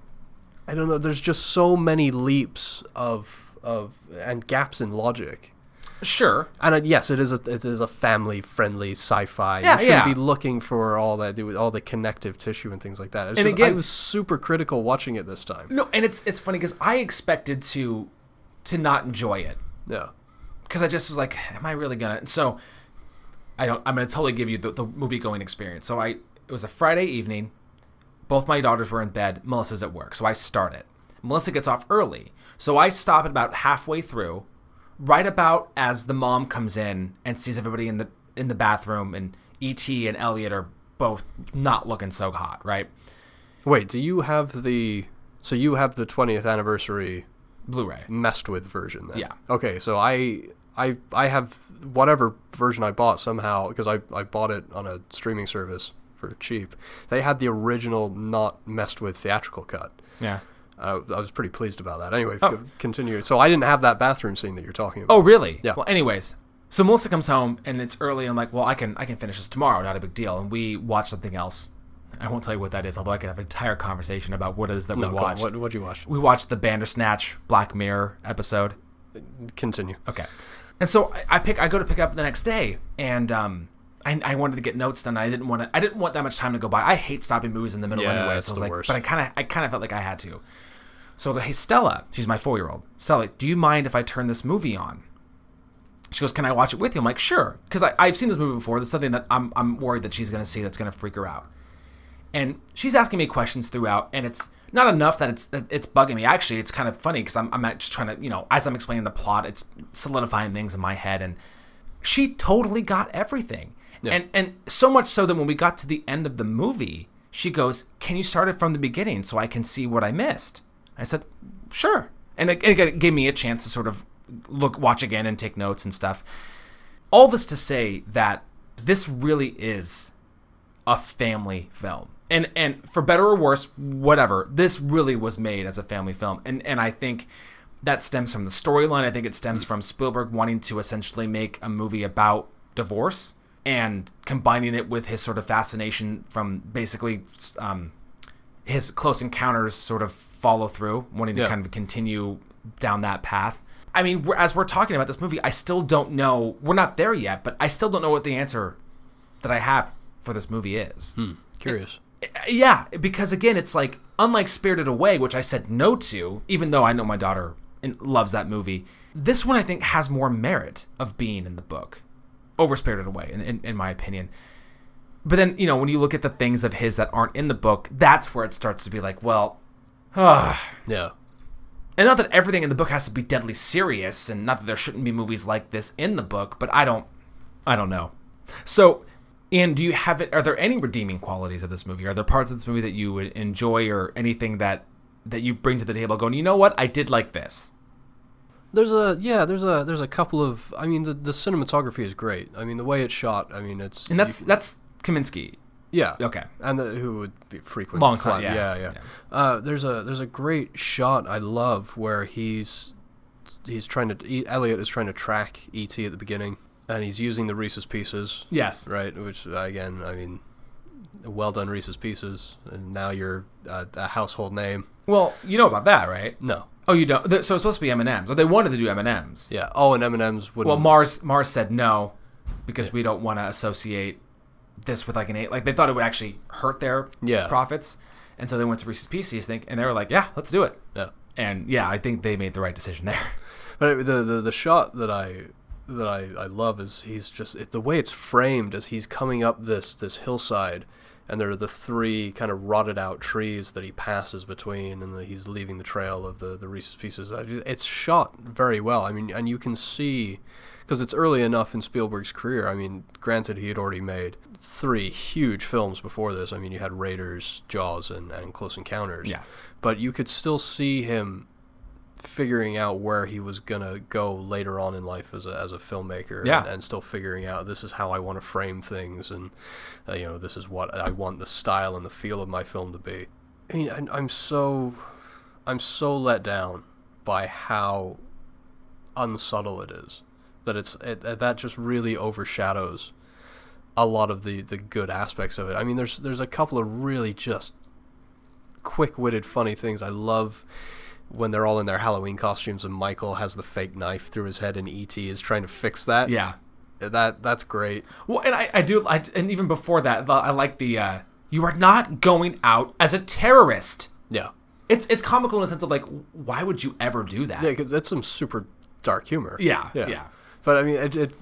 [SPEAKER 2] I don't know. There's just so many leaps of of and gaps in logic
[SPEAKER 1] Sure.
[SPEAKER 2] And uh, yes, it is a it is a family friendly sci-fi.
[SPEAKER 1] Yeah,
[SPEAKER 2] you
[SPEAKER 1] shouldn't
[SPEAKER 2] yeah. be looking for all that all the connective tissue and things like that.
[SPEAKER 1] and
[SPEAKER 2] just,
[SPEAKER 1] again,
[SPEAKER 2] I was super critical watching it this time.
[SPEAKER 1] No, and it's it's funny because I expected to to not enjoy it.
[SPEAKER 2] Yeah.
[SPEAKER 1] Because I just was like, am I really gonna? And so I don't. I'm gonna totally give you the, the movie going experience. So I it was a Friday evening. Both my daughters were in bed. Melissa's at work, so I start it. Melissa gets off early, so I stop at about halfway through right about as the mom comes in and sees everybody in the in the bathroom and ET and Elliot are both not looking so hot, right?
[SPEAKER 2] Wait, do you have the so you have the 20th anniversary
[SPEAKER 1] Blu-ray
[SPEAKER 2] messed with version then?
[SPEAKER 1] Yeah.
[SPEAKER 2] Okay, so I I I have whatever version I bought somehow because I I bought it on a streaming service for cheap. They had the original not messed with theatrical cut.
[SPEAKER 1] Yeah.
[SPEAKER 2] I, I was pretty pleased about that. Anyway,
[SPEAKER 1] Oh.
[SPEAKER 2] continue. So I didn't have that bathroom scene that you're talking about.
[SPEAKER 1] Oh, really?
[SPEAKER 2] Yeah.
[SPEAKER 1] Well, anyways, so Melissa comes home and it's early. and I'm like, well, I can I can finish this tomorrow. Not a big deal. And we watch something else. I won't tell you what that is, although I could have an entire conversation about what it is that
[SPEAKER 2] no,
[SPEAKER 1] we watched.
[SPEAKER 2] What what'd you watch?
[SPEAKER 1] We watched the Bandersnatch Black Mirror episode.
[SPEAKER 2] Continue.
[SPEAKER 1] Okay. And so I, I pick I go to pick up the next day and um I, I wanted to get notes done. I didn't want to I didn't want that much time to go by. I hate stopping movies in the middle
[SPEAKER 2] Yeah,
[SPEAKER 1] anyway. So I was like
[SPEAKER 2] worst.
[SPEAKER 1] but I kinda I kinda felt like I had to. So I go, Hey Stella, she's my four year old. Stella, do you mind if I turn this movie on? She goes, Can I watch it with you? I'm like, sure. Because I've seen this movie before. There's something that I'm I'm worried that she's gonna see that's gonna freak her out. And she's asking me questions throughout, and it's not enough that it's that it's bugging me. Actually, it's kind of funny because I'm I'm just trying to you know as I'm explaining the plot, it's solidifying things in my head, and she totally got everything,
[SPEAKER 2] Yeah.
[SPEAKER 1] and and so much so that when we got to the end of the movie, she goes, "Can you start it from the beginning so I can see what I missed?" I said, "Sure," and it, it gave me a chance to sort of look, watch again, and take notes and stuff. All this to say that this really is a family film. And and for better or worse, whatever, this really was made as a family film. And and I think that stems from the storyline. I think it stems from Spielberg wanting to essentially make a movie about divorce and combining it with his sort of fascination from basically um, his close encounters sort of follow through, wanting to
[SPEAKER 2] Yeah.
[SPEAKER 1] kind of continue down that path. I mean, we're, as we're talking about this movie, I still don't know. We're not there yet, but I still don't know what the answer that I have for this movie is. Hmm.
[SPEAKER 2] Curious.
[SPEAKER 1] Yeah, because again, it's like unlike Spirited Away, which I said no to, even though I know my daughter loves that movie. This one I think has more merit of being in the book over Spirited Away, in, in, in my opinion. But then you know when you look at the things of his that aren't in the book, that's where it starts to be like, well.
[SPEAKER 2] Yeah.
[SPEAKER 1] And not that everything in the book has to be deadly serious, and not that there shouldn't be movies like this in the book, but I don't, I don't know. So, Ian, do you have it? Are there any redeeming qualities of this movie? Are there parts of this movie that you would enjoy, or anything that that you bring to the table, going, you know what, I did like this.
[SPEAKER 2] There's a yeah, there's a there's a couple of I mean the the cinematography is great. I mean the way it's shot, I mean it's
[SPEAKER 1] And that's that's Kaminski.
[SPEAKER 2] Yeah.
[SPEAKER 1] Okay.
[SPEAKER 2] And the, who would be frequent
[SPEAKER 1] Long time,
[SPEAKER 2] cli-
[SPEAKER 1] yeah.
[SPEAKER 2] yeah, yeah. Uh, there's a there's a great shot I love where he's he's trying to e, Elliot is trying to track ET at the beginning and he's using the Reese's Pieces,
[SPEAKER 1] Yes.
[SPEAKER 2] right? Which again, I mean, well done Reese's Pieces, and now you're uh, a household name.
[SPEAKER 1] Well, you know about that, right?
[SPEAKER 2] No,
[SPEAKER 1] Oh, you don't. So it's supposed to be M and M's, or they wanted to do M and M's.
[SPEAKER 2] yeah. Oh, and M and M's would.
[SPEAKER 1] Well, Mars Mars said no because we don't want to associate this with like an eight. Like they thought it would actually hurt their
[SPEAKER 2] Yeah.
[SPEAKER 1] profits, and so they went to Reese's Pieces, think, and they were like, "Yeah, let's do it."
[SPEAKER 2] yeah.
[SPEAKER 1] And yeah, I think they made the right decision there.
[SPEAKER 2] But the, the the shot that I that I, I love is he's just it, the way it's framed as he's coming up this this hillside, and there are the three kind of rotted out trees that he passes between, and the, he's leaving the trail of the the Reese's Pieces. It's shot very well. I mean, and you can see because it's early enough in Spielberg's career. I mean, granted, he had already made three huge films before this. I mean, you had Raiders, Jaws, and, and Close Encounters.
[SPEAKER 1] Yes.
[SPEAKER 2] But you could still see him figuring out where he was gonna go later on in life as a as a filmmaker.
[SPEAKER 1] Yeah.
[SPEAKER 2] And, and still figuring out this is how I want to frame things, and uh, you know this is what I want the style and the feel of my film to be. I mean, I'm, I'm so I'm so let down by how unsubtle it is that it's it, that just really overshadows a lot of the the good aspects of it. I mean, there's there's a couple of really just quick-witted funny things. I love when they're all in their Halloween costumes and Michael has the fake knife through his head and ET is trying to fix that.
[SPEAKER 1] yeah.
[SPEAKER 2] That that's great.
[SPEAKER 1] Well, and I, I do, I, and even before that, I like the uh, "You are not going out as a terrorist."
[SPEAKER 2] Yeah.
[SPEAKER 1] It's it's comical in the sense of like, why would you ever do that?
[SPEAKER 2] Yeah, because that's some super dark humor.
[SPEAKER 1] Yeah, yeah.
[SPEAKER 2] But I mean, it, it,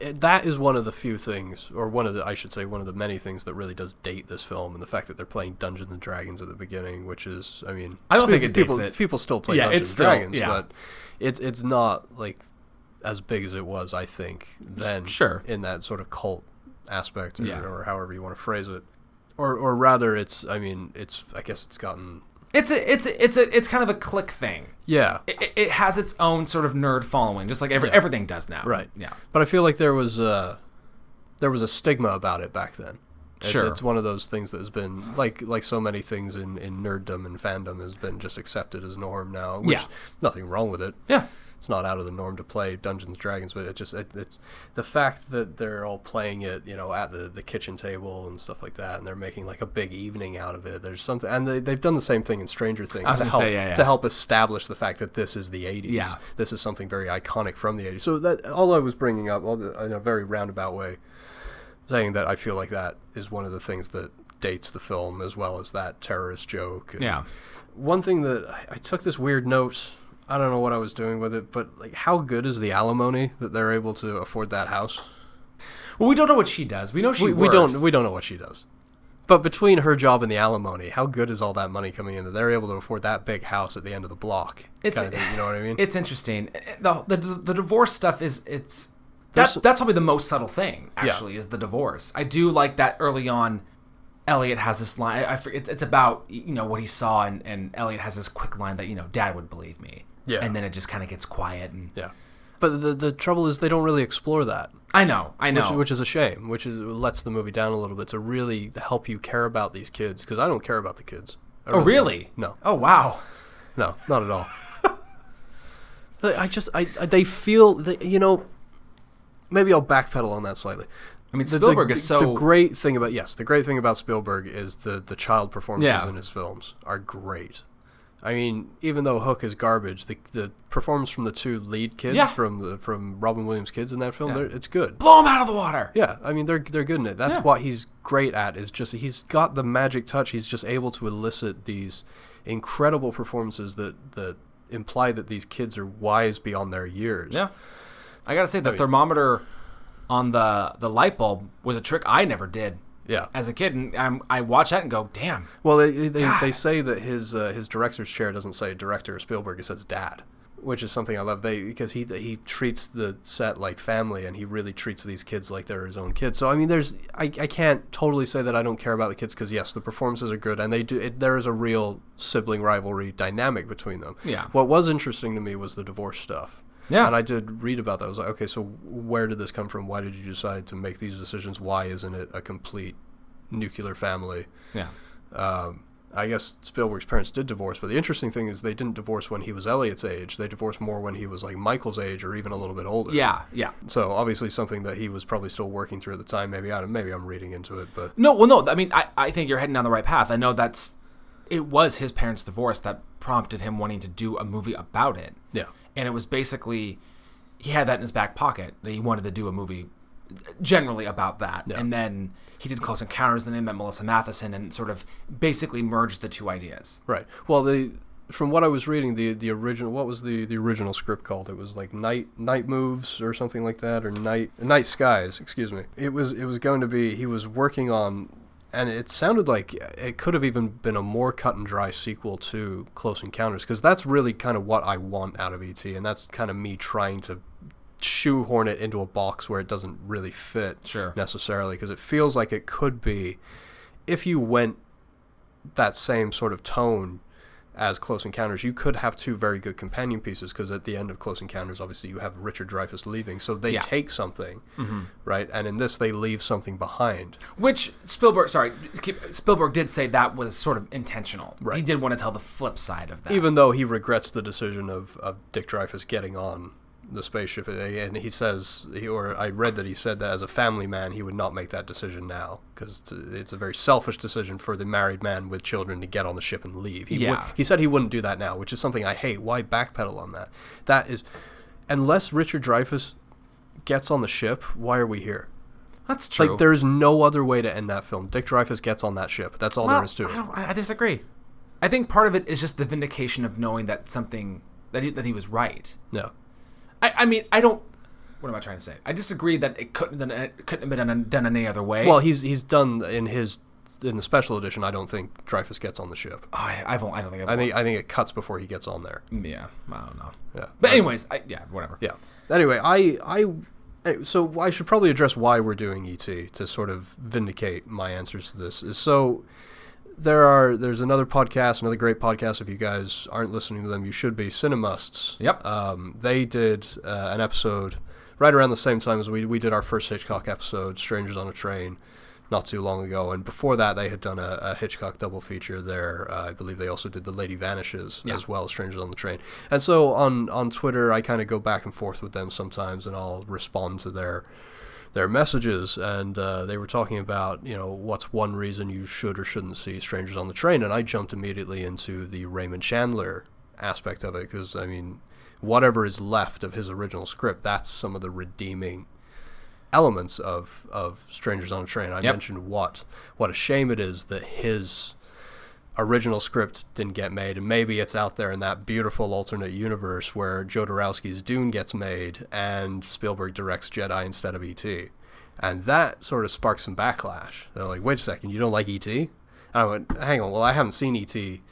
[SPEAKER 2] it, that is one of the few things, or one of the, I should say, one of the many things that really does date this film, and the fact that they're playing Dungeons and Dragons at the beginning, which is, I mean,
[SPEAKER 1] I don't think it dates
[SPEAKER 2] people,
[SPEAKER 1] it.
[SPEAKER 2] People still play
[SPEAKER 1] Yeah,
[SPEAKER 2] Dungeons and Dragons,
[SPEAKER 1] yeah.
[SPEAKER 2] but it's it's not like as big as it was, I think, then.
[SPEAKER 1] Sure.
[SPEAKER 2] In that sort of cult aspect, or,
[SPEAKER 1] Yeah.
[SPEAKER 2] or however you want to phrase it, or or rather, it's, I mean, it's, I guess it's gotten,
[SPEAKER 1] It's a, it's a, it's a, it's kind of a click thing.
[SPEAKER 2] yeah,
[SPEAKER 1] It, it- has its own sort of nerd following, just like every,
[SPEAKER 2] Yeah.
[SPEAKER 1] everything does now.
[SPEAKER 2] Right.
[SPEAKER 1] Yeah.
[SPEAKER 2] But I feel like there was uh there was a stigma about it back then. It's,
[SPEAKER 1] Sure.
[SPEAKER 2] it's one of those things that has been like like so many things in, in nerddom and fandom has been just accepted as norm now. Which
[SPEAKER 1] Yeah.
[SPEAKER 2] nothing wrong with it.
[SPEAKER 1] Yeah.
[SPEAKER 2] It's not out of the norm to play Dungeons and Dragons, but it just it, it's the fact that they're all playing it, you know, at the, the kitchen table and stuff like that, and they're making like a big evening out of it. There's something, and they, they've done the same thing in Stranger Things to help
[SPEAKER 1] say, yeah, yeah.
[SPEAKER 2] to help establish the fact that this is the 80s.
[SPEAKER 1] Yeah.
[SPEAKER 2] this is something very iconic from the 80s. So that all I was bringing up, all the, in a very roundabout way, saying that I feel like that is one of the things that dates the film as well as that terrorist joke. and-
[SPEAKER 1] Yeah.
[SPEAKER 2] one thing that I, I took this weird note. I don't know what I was doing with it, but like, how good is the alimony that they're able to afford that house?
[SPEAKER 1] Well, we don't know what she does. We know she
[SPEAKER 2] we, we don't we don't know what she does. But between her job and the alimony, how good is all that money coming in that they're able to afford that big house at the end of the block?
[SPEAKER 1] It's-
[SPEAKER 2] kinda thing, you know what I mean?
[SPEAKER 1] It's interesting. Eh, eh, the, the the divorce stuff is it's that, that's probably the most subtle thing. Actually, is the divorce. I do like that early on. Elliot has this line. I, I it's, it's about you know what he saw, and and Elliot has this quick line that you know Dad would believe me.
[SPEAKER 2] Yeah.
[SPEAKER 1] And then it just kind of gets quiet, and
[SPEAKER 2] yeah. But the the trouble is they don't really explore that.
[SPEAKER 1] I know, I know.
[SPEAKER 2] Which, which is a shame. Which is lets the movie down a little bit to really help you care about these kids because I don't care about the kids. I
[SPEAKER 1] oh really?
[SPEAKER 2] don't. No.
[SPEAKER 1] Oh wow.
[SPEAKER 2] No, not at all. I just, I, I- they feel, that, you know, maybe I'll backpedal on that slightly.
[SPEAKER 1] I mean,
[SPEAKER 2] The-
[SPEAKER 1] Spielberg
[SPEAKER 2] the,
[SPEAKER 1] is so
[SPEAKER 2] The great thing about yes, the great thing about Spielberg is the the child performances
[SPEAKER 1] Yeah.
[SPEAKER 2] in his films are great. I mean, even though Hook is garbage, the the performance from the two lead kids
[SPEAKER 1] Yeah.
[SPEAKER 2] from the from Robin Williams' kids in that film,
[SPEAKER 1] Yeah.
[SPEAKER 2] it's good.
[SPEAKER 1] blow him out of the water.
[SPEAKER 2] Yeah, I mean they're they're good in it. That's
[SPEAKER 1] Yeah.
[SPEAKER 2] what he's great at. Is just he's got the magic touch. He's just able to elicit these incredible performances that that imply that these kids are wise beyond their years.
[SPEAKER 1] Yeah. I gotta say the
[SPEAKER 2] mean-
[SPEAKER 1] thermometer on the the light bulb was a trick I never did
[SPEAKER 2] yeah.
[SPEAKER 1] as a kid, and um, I watch that and go, damn.
[SPEAKER 2] Well, they they, they say that his uh, his director's chair doesn't say director Spielberg. It says dad, which is something I love. They because he he treats the set like family, and he really treats these kids like they're his own kids. So I mean, there's I, I can't totally say that I don't care about the kids because yes, the performances are good, and they do. It, there is a real sibling rivalry dynamic between them.
[SPEAKER 1] Yeah.
[SPEAKER 2] What was interesting to me was the divorce stuff.
[SPEAKER 1] Yeah.
[SPEAKER 2] And I did read about that. I was like, okay, so where did this come from? Why did you decide to make these decisions? Why isn't it a complete nuclear family?
[SPEAKER 1] Yeah.
[SPEAKER 2] um, I guess Spielberg's parents did divorce, but the interesting thing is they didn't divorce when he was Elliot's age. They divorced more when he was like Michael's age or even a little bit older.
[SPEAKER 1] Yeah. Yeah.
[SPEAKER 2] So obviously something that he was probably still working through at the time. Maybe I don't, maybe I'm reading into it, but
[SPEAKER 1] No, well, no. I mean, I, I think you're heading down the right path. I know that's it was his parents' divorce that prompted him wanting to do a movie about it,
[SPEAKER 2] yeah,
[SPEAKER 1] and it was basically he had that in his back pocket that he wanted to do a movie generally about that,
[SPEAKER 2] Yeah.
[SPEAKER 1] and then he did Close Encounters, and then he met Melissa Mathison, and sort of basically merged the two ideas.
[SPEAKER 2] right. Well, the from what I was reading, the the original what was the the original script called? It was like night night moves or something like that, or night night skies. Excuse me. It was it was going to be he was working on. And it sounded like it could have even been a more cut and dry sequel to Close Encounters, because that's really kind of what I want out of ET, and that's kind of me trying to shoehorn it into a box where it doesn't really fit
[SPEAKER 1] Sure.
[SPEAKER 2] necessarily, because it feels like it could be if you went that same sort of tone as Close Encounters, you could have two very good companion pieces because at the end of Close Encounters, obviously you have Richard Dreyfuss leaving, so they
[SPEAKER 1] Yeah.
[SPEAKER 2] take something, mm-hmm. right? And in this, they leave something behind.
[SPEAKER 1] Which Spielberg, sorry, Spielberg did say that was sort of intentional. He did want to tell the flip side of that.
[SPEAKER 2] Even though he regrets the decision of, of Dick Dreyfuss getting on the spaceship, uh, and he says, he, or I read that he said that as a family man, he would not make that decision now because it's, a- it's a very selfish decision for the married man with children to get on the ship and leave. He, would,
[SPEAKER 1] Yeah.
[SPEAKER 2] he said he wouldn't do that now, which is something I hate. Why backpedal on that? That is, unless Richard Dreyfuss gets on the ship, why are we here?
[SPEAKER 1] That's true.
[SPEAKER 2] Like, there's no other way to end that film. Dick Dreyfuss gets on that ship. That's all
[SPEAKER 1] Well,
[SPEAKER 2] there is to it.
[SPEAKER 1] I I disagree. I think part of it is just the vindication of knowing that something that he, that he was right.
[SPEAKER 2] No.
[SPEAKER 1] I, I mean, I don't. What am I trying to say? I disagree that it couldn't it couldn't have been done, done any other way.
[SPEAKER 2] Well, he's he's done in his in the special edition. I don't think Dreyfuss gets on the ship.
[SPEAKER 1] Oh, I, I don't. I don't think. I've
[SPEAKER 2] I think I think it cuts before he gets on there.
[SPEAKER 1] Yeah, I don't know.
[SPEAKER 2] Yeah.
[SPEAKER 1] But anyways, I, yeah, whatever.
[SPEAKER 2] Yeah. Anyway, I I so I should probably address why we're doing ET to sort of vindicate my answers to this. Is so there are there's another podcast, another great podcast. If you guys aren't listening to them, you should be. Cinemusts.
[SPEAKER 1] Yep.
[SPEAKER 2] Um, they did uh, an episode right around the same time as we we did our first Hitchcock episode, Strangers on a Train. not too long ago, and before that they had done a, a Hitchcock double feature there. Uh, I believe they also did The Lady Vanishes
[SPEAKER 1] Yeah.
[SPEAKER 2] as well as Strangers on the Train. And so on on Twitter, I kind of go back and forth with them sometimes, and I'll respond to their their messages, and uh, they were talking about you know what's one reason you should or shouldn't see Strangers on the Train, and I jumped immediately into the Raymond Chandler aspect of it because I mean whatever is left of his original script, that's some of the redeeming elements of of Strangers on a Train. I
[SPEAKER 1] Yep.
[SPEAKER 2] mentioned what what a shame it is that his original script didn't get made, and maybe it's out there in that beautiful alternate universe where Jodorowsky's Dune gets made and Spielberg directs Jedi instead of E.T. And that sort of sparks some backlash. They're like, "Wait a second, you don't like E.T.?" And I went, "Hang on, well, I haven't seen E.T."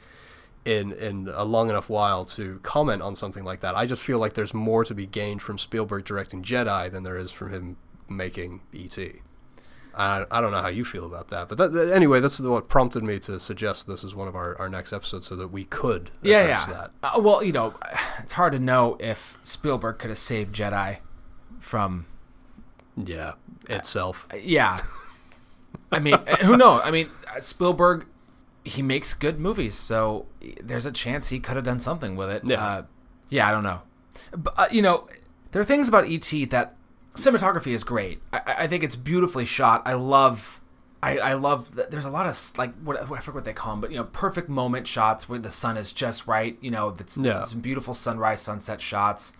[SPEAKER 2] in in a long enough while to comment on something like that. I just feel like there's more to be gained from Spielberg directing Jedi than there is from him making E.T. I, I don't know how you feel about that, but that, that- anyway, that's what prompted me to suggest this is one of our, our next episodes so that we could
[SPEAKER 1] Yeah,
[SPEAKER 2] address
[SPEAKER 1] yeah.
[SPEAKER 2] that.
[SPEAKER 1] Uh, well, you know, it's hard to know if Spielberg could have saved Jedi from.
[SPEAKER 2] Yeah, itself.
[SPEAKER 1] Yeah. I mean, uh, who knows? I mean, uh, Spielberg, he makes good movies, so there's a chance he could have done something with it.
[SPEAKER 2] Yeah.
[SPEAKER 1] Uh, yeah, I don't know. But, uh, you know, there are things about E.T. that cinematography is great. I, I think it's beautifully shot. I love. I, I love that there's a lot of like what I forget what they call them, but you know, perfect moment shots where the sun is just right. You know, that's
[SPEAKER 2] Yeah.
[SPEAKER 1] some beautiful sunrise sunset shots.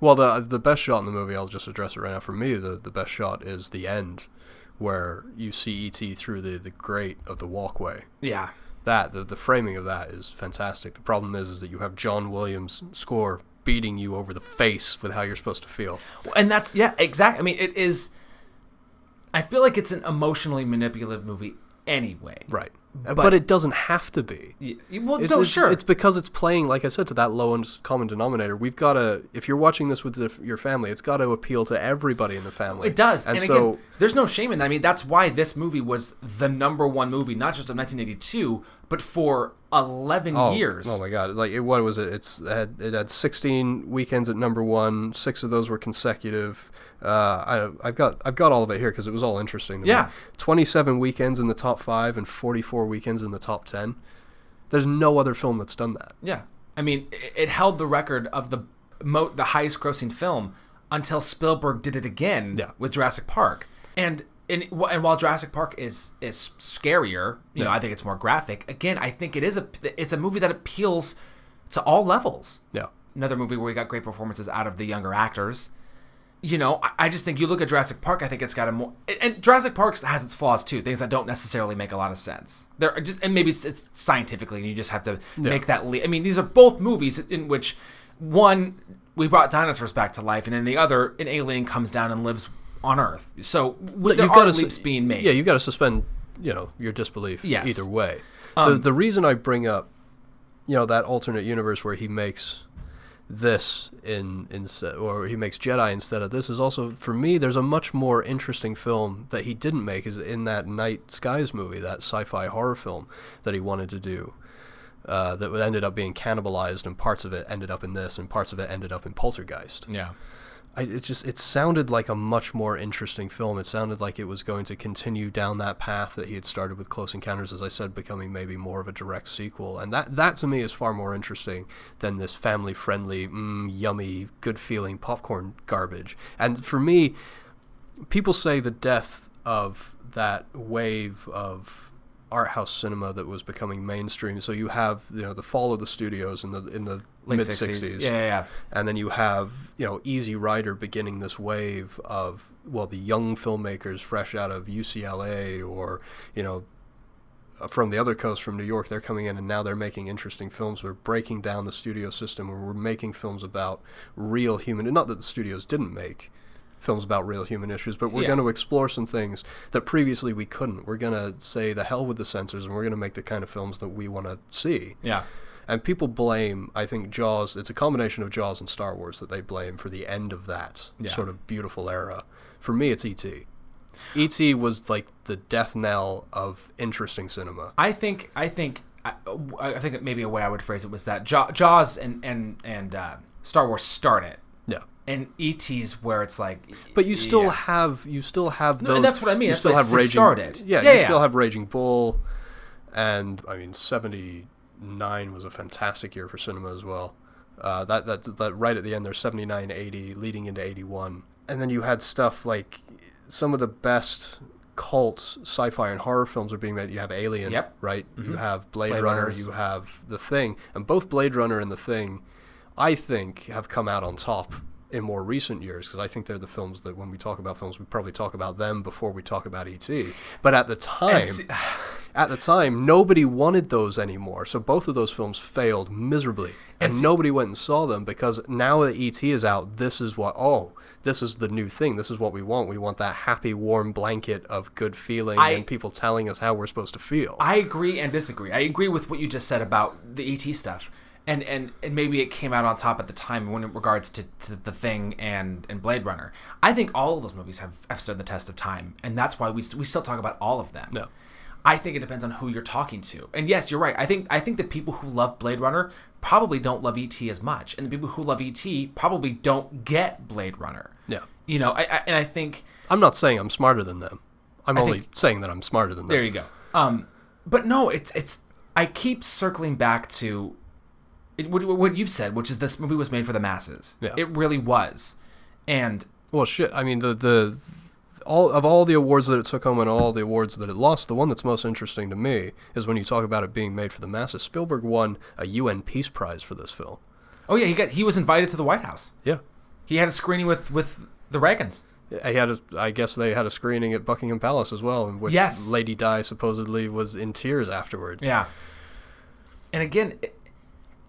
[SPEAKER 2] Well, the uh, the best shot in the movie, I'll just address it right now. For me, the, the best shot is the end, where you see E.T. through the, the grate of the walkway.
[SPEAKER 1] Yeah,
[SPEAKER 2] that the, the framing of that is fantastic. The problem is is that you have John Williams score beating you over the face with how you're supposed to feel.
[SPEAKER 1] and that's yeah, exactly. I mean, it is. I feel like it's an emotionally manipulative movie anyway.
[SPEAKER 2] Right. Uh, but,
[SPEAKER 1] But-
[SPEAKER 2] it doesn't have to be.
[SPEAKER 1] Well,
[SPEAKER 2] It's,
[SPEAKER 1] no,
[SPEAKER 2] it's,
[SPEAKER 1] sure.
[SPEAKER 2] It's because it's playing, like I said, to that lowest common denominator. We've got to, if you're watching this with the, your family, it's got to appeal to everybody in the family.
[SPEAKER 1] It does,
[SPEAKER 2] And,
[SPEAKER 1] and,
[SPEAKER 2] so,
[SPEAKER 1] again, there's no shame in that. I mean, that's why this movie was the number one movie, not just of 1982, but for 11
[SPEAKER 2] oh,
[SPEAKER 1] years.
[SPEAKER 2] oh my god! Like, it, what was it? It's it had, it had 16 weekends at number one. Six of those were consecutive. Uh, I, I've got I've got all of it here because it was all interesting. To me.
[SPEAKER 1] Yeah.
[SPEAKER 2] 27 weekends in the top five and 44 weekends in the top 10. There's no other film that's done that.
[SPEAKER 1] Yeah, I mean, it, it held the record of the mo- the highest grossing film until Spielberg did it again
[SPEAKER 2] Yeah.
[SPEAKER 1] with Jurassic Park. And and, and while Jurassic Park is is scarier, you know, I think it's more graphic. Again, I think it is a it's a movie that appeals to all levels.
[SPEAKER 2] Yeah.
[SPEAKER 1] Another movie where we got great performances out of the younger actors. You know, I, I just think you look at Jurassic Park. I think it's got a more and- Jurassic Park has its flaws too. Things that don't necessarily make a lot of sense. There are just and maybe it's, it's scientifically, and you just have to make that. Le- I mean, these are both movies in which one we brought dinosaurs back to life, and in the other, an alien comes down and lives on Earth. So there
[SPEAKER 2] you've
[SPEAKER 1] are
[SPEAKER 2] gotta su-
[SPEAKER 1] leaps being made.
[SPEAKER 2] Yeah, you've got to suspend, you know, your disbelief
[SPEAKER 1] Yes.
[SPEAKER 2] either way.
[SPEAKER 1] Um,
[SPEAKER 2] the the reason I bring up, you know, that alternate universe where he makes this in instead or he makes Jedi instead of this is also for me there's a much more interesting film that he didn't make is in that Night Skies movie, that sci-fi horror film that he wanted to do. Uh, that ended up being cannibalized, and parts of it ended up in this, and parts of it ended up in Poltergeist.
[SPEAKER 1] yeah.
[SPEAKER 2] I, it just it sounded like a much more interesting film. It sounded like it was going to continue down that path that he had started with Close Encounters, as I said, becoming maybe more of a direct sequel. And that that to me is far more interesting than this family friendly, mm, yummy, good feeling popcorn garbage. And for me, people say the death of that wave of art house cinema that was becoming mainstream. So you have you know the fall of the studios in the in the mid
[SPEAKER 1] 60s. Yeah, yeah, yeah.
[SPEAKER 2] and then you have you know Easy Rider beginning this wave of well the young filmmakers fresh out of UCLA or you know from the other coast from New York they're coming in and now they're making interesting films we're breaking down the studio system and we're making films about real human and not that the studios didn't make films about real human issues but we're
[SPEAKER 1] Yeah.
[SPEAKER 2] going to explore some things that previously we couldn't we're going to say the hell with the censors and we're going to make the kind of films that we want to see
[SPEAKER 1] Yeah.
[SPEAKER 2] and people blame, I think, Jaws. It's a combination of Jaws and Star Wars that they blame for the end of that
[SPEAKER 1] Yeah.
[SPEAKER 2] sort of beautiful era. For me, it's E.T. E.T. was like the death knell of interesting cinema.
[SPEAKER 1] I think I think I, I think maybe a way I would phrase it was that Jaws and and and uh, Star Wars started
[SPEAKER 2] Yeah.
[SPEAKER 1] And ET's where it's like,
[SPEAKER 2] But you still
[SPEAKER 1] yeah.
[SPEAKER 2] have you still have
[SPEAKER 1] No,
[SPEAKER 2] those.
[SPEAKER 1] and that's what I mean.
[SPEAKER 2] You
[SPEAKER 1] That's
[SPEAKER 2] still have raging.
[SPEAKER 1] started.
[SPEAKER 2] Yeah,
[SPEAKER 1] Yeah,
[SPEAKER 2] you
[SPEAKER 1] yeah.
[SPEAKER 2] still have Raging Bull, and I mean seventy nine was a fantastic year for cinema as well. Uh, that that that right at the end there's 79, 80, leading into eighty one, and then you had stuff like some of the best cult sci-fi and horror films are being made. You have Alien,
[SPEAKER 1] Yep.
[SPEAKER 2] right? You have Blade,
[SPEAKER 1] Blade
[SPEAKER 2] Runner,
[SPEAKER 1] Runners.
[SPEAKER 2] you have The Thing, and both Blade Runner and The Thing, I think, have come out on top in more recent years because I think they're the films that when we talk about films, we probably talk about them before we talk about ET. But at the time,
[SPEAKER 1] see-
[SPEAKER 2] at the time, nobody wanted those anymore. So both of those films failed miserably, and,
[SPEAKER 1] And see-
[SPEAKER 2] nobody went and saw them because now that ET is out, this is what oh. This is the new thing. This is what we want. We want that happy, warm blanket of good feeling
[SPEAKER 1] I-
[SPEAKER 2] and people telling us how we're supposed to feel.
[SPEAKER 1] I agree and disagree. I agree with what you just said about the ET stuff, and and, and maybe it came out on top at the time when in regards to, to the Thing and and Blade Runner. I think all of those movies have, have stood the test of time, and that's why we st- we still talk about all of them.
[SPEAKER 2] No.
[SPEAKER 1] I think it depends on who you're talking to. And yes, you're right. I think I think the people who love Blade Runner probably don't love ET as much, and the people who love ET probably don't get Blade Runner.
[SPEAKER 2] Yeah.
[SPEAKER 1] You know, I, I and I think
[SPEAKER 2] I'm not saying I'm smarter than them. I'm
[SPEAKER 1] I
[SPEAKER 2] only
[SPEAKER 1] think-
[SPEAKER 2] saying that I'm smarter than them.
[SPEAKER 1] There you go. Um, but no, it's it's. I keep circling back to it, what, what you've said, which is this movie was made for the masses.
[SPEAKER 2] Yeah.
[SPEAKER 1] It really was, and
[SPEAKER 2] Well, shit. I mean, the the all of all the awards that it took home and all the awards that it lost, the one that's most interesting to me is when you talk about it being made for the masses. Spielberg won a UN Peace Prize for this film.
[SPEAKER 1] oh yeah, he got he was invited to the White House.
[SPEAKER 2] Yeah.
[SPEAKER 1] He had a screening with with the Reagans.
[SPEAKER 2] He had, a, I guess they had a screening at Buckingham Palace as well, in which
[SPEAKER 1] Yes.
[SPEAKER 2] Lady Di supposedly was in tears afterward.
[SPEAKER 1] Yeah. And again, it,